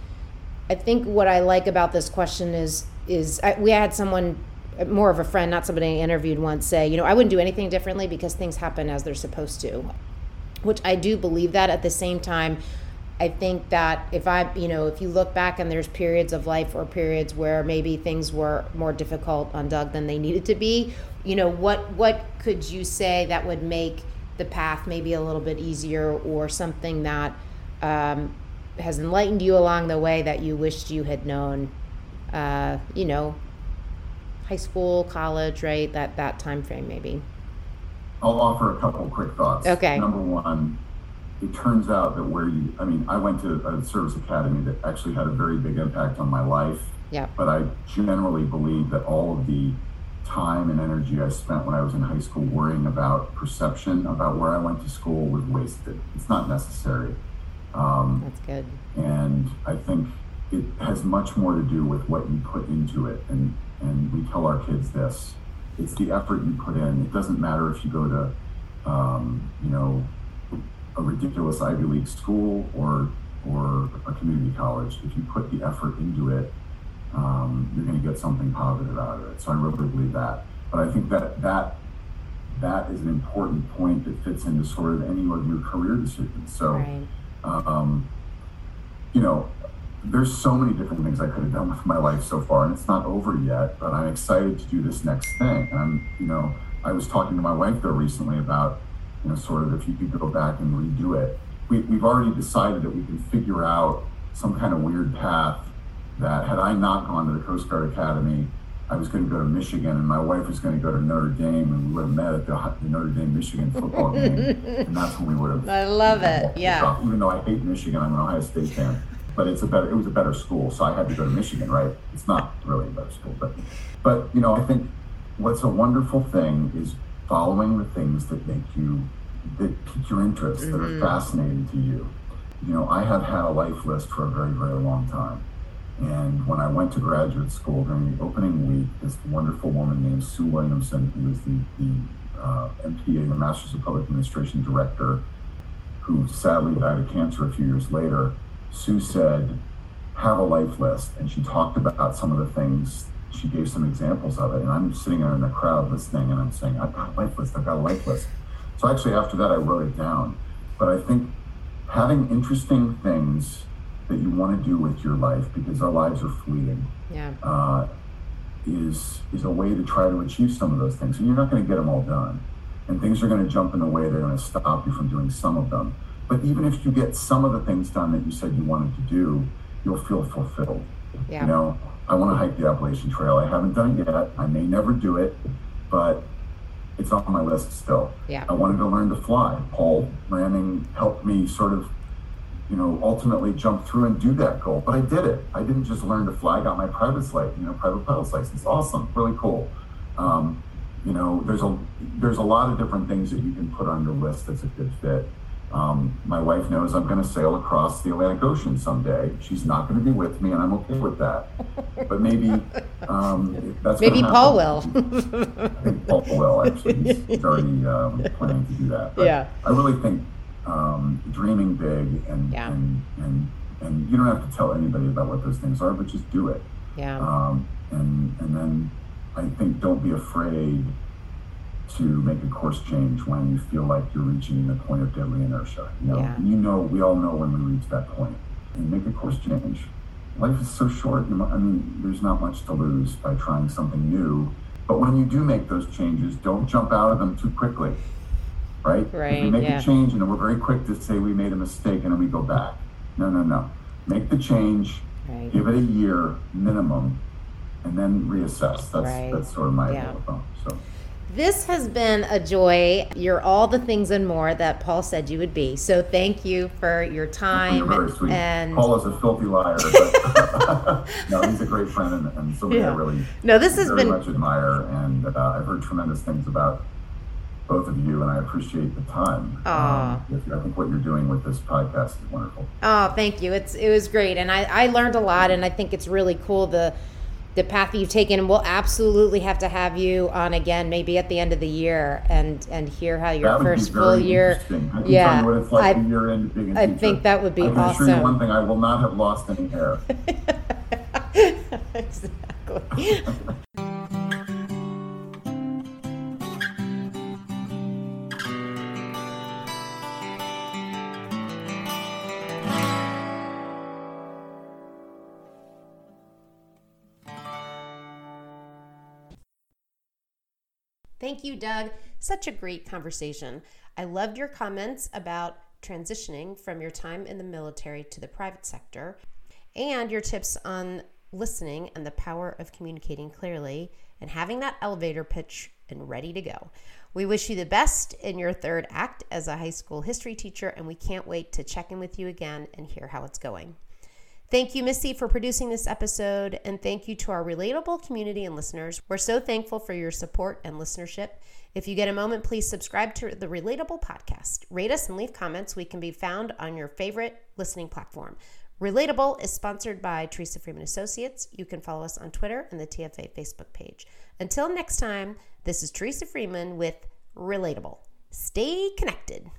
I think what I like about this question is is I, we had someone more of a friend, not somebody I interviewed once, say, you know, I wouldn't do anything differently because things happen as they're supposed to which I do believe that at the same time. I think that if I, you know, if you look back and there's periods of life or periods where maybe things were more difficult on Doug than they needed to be, you know, what what could you say that would make the path maybe a little bit easier or something that um, has enlightened you along the way that you wished you had known, uh, you know, high school, college, right? That that time frame maybe. I'll offer a couple quick thoughts. Okay. Number one, it turns out that where you, I mean, I went to a service academy that actually had a very big impact on my life. Yeah. But I generally believe that all of the time and energy I spent when I was in high school worrying about perception about where I went to school was wasted. It's not necessary. Um, That's good. And I think it has much more to do with what you put into it. And, and we tell our kids this it's the effort you put in. It doesn't matter if you go to, um, you know, a ridiculous Ivy League school or or a community college. If you put the effort into it, um, you're going to get something positive out of it. So I really believe that. But I think that that that is an important point that fits into sort of any of your career decisions. So, right. um, you know, there's so many different things I could have done with my life so far, and it's not over yet. But I'm excited to do this next thing. And I'm, you know, I was talking to my wife though recently about, you know, sort of if you could go back and redo it. We, we've already decided that we can figure out some kind of weird path that had I not gone to the Coast Guard Academy, I was going to go to Michigan, and my wife was going to go to Notre Dame, and we would have met at the, the Notre Dame Michigan football game, and that's when we would have. I love it. Yeah. Even though I hate Michigan, I'm an Ohio State fan, but it's a better. It was a better school, so I had to go to Michigan. Right? It's not really a better school, but, but you know, I think what's a wonderful thing is following the things that make you that pique your interest, mm-hmm. that are mm-hmm. fascinating to you. You know, I have had a life list for a very, very long time. And when I went to graduate school during the opening week, this wonderful woman named Sue Williamson, who was the, the uh, MPA, the Masters of Public Administration director, who sadly died of cancer a few years later, Sue said, have a life list. And she talked about some of the things, she gave some examples of it. And I'm sitting there in the crowd listening and I'm saying, I've got a life list, I've got a life list. So actually, after that, I wrote it down. But I think having interesting things that you want to do with your life because our lives are fleeting. Yeah. Uh, is is a way to try to achieve some of those things. And you're not going to get them all done. And things are going to jump in the way. They're going to stop you from doing some of them. But even if you get some of the things done that you said you wanted to do, you'll feel fulfilled. Yeah. You know, I want to hike the Appalachian Trail. I haven't done it yet. I may never do it, but it's on my list still. Yeah. I wanted to learn to fly. Paul Manning helped me sort of you know, ultimately jump through and do that goal. But I did it. I didn't just learn to fly. I got my private flight, you know, private pilot's license. Awesome, really cool. Um, you know, there's a there's a lot of different things that you can put on your list that's a good fit. Um, my wife knows I'm going to sail across the Atlantic Ocean someday. She's not going to be with me, and I'm okay with that. But maybe um, that's maybe Paul will. I think Paul will actually. He's, already um, planning to do that. But yeah. I really think um, dreaming big and, yeah. and and and you don't have to tell anybody about what those things are, but just do it. Yeah. Um, and and then I think don't be afraid to make a course change when you feel like you're reaching the point of deadly inertia. You know, yeah. you know, we all know when we reach that point, and make a course change. Life is so short. I mean, there's not much to lose by trying something new. But when you do make those changes, don't jump out of them too quickly right? Right. If we make yeah. a change and then we're very quick to say we made a mistake and then we go back. No, no, no. Make the change, right. give it a year minimum, and then reassess. That's right. that's sort of my yeah. So. This has been a joy. You're all the things and more that Paul said you would be. So thank you for your time. And Paul is a filthy liar, but no, he's a great friend and, and somebody yeah. I really no, this has very been much admire, and uh, I've heard tremendous things about both of you, and I appreciate the time. Um, I think what you're doing with this podcast is wonderful. Oh, thank you. It's it was great, and I, I learned a lot, and I think it's really cool the the path that you've taken. And we'll absolutely have to have you on again, maybe at the end of the year, and and hear how your first full year. yeah, like I, year end being I think that would be I can awesome. Assure you one thing: I will not have lost any hair. exactly. Thank you, Doug. Such a great conversation. I loved your comments about transitioning from your time in the military to the private sector and your tips on listening and the power of communicating clearly and having that elevator pitch and ready to go. We wish you the best in your third act as a high school history teacher, and we can't wait to check in with you again and hear how it's going. Thank you, Missy, for producing this episode, and thank you to our relatable community and listeners. We're so thankful for your support and listenership. If you get a moment, please subscribe to the Relatable Podcast. Rate us and leave comments. We can be found on your favorite listening platform. Relatable is sponsored by Teresa Freeman Associates. You can follow us on Twitter and the TFA Facebook page. Until next time, this is Teresa Freeman with Relatable. Stay connected.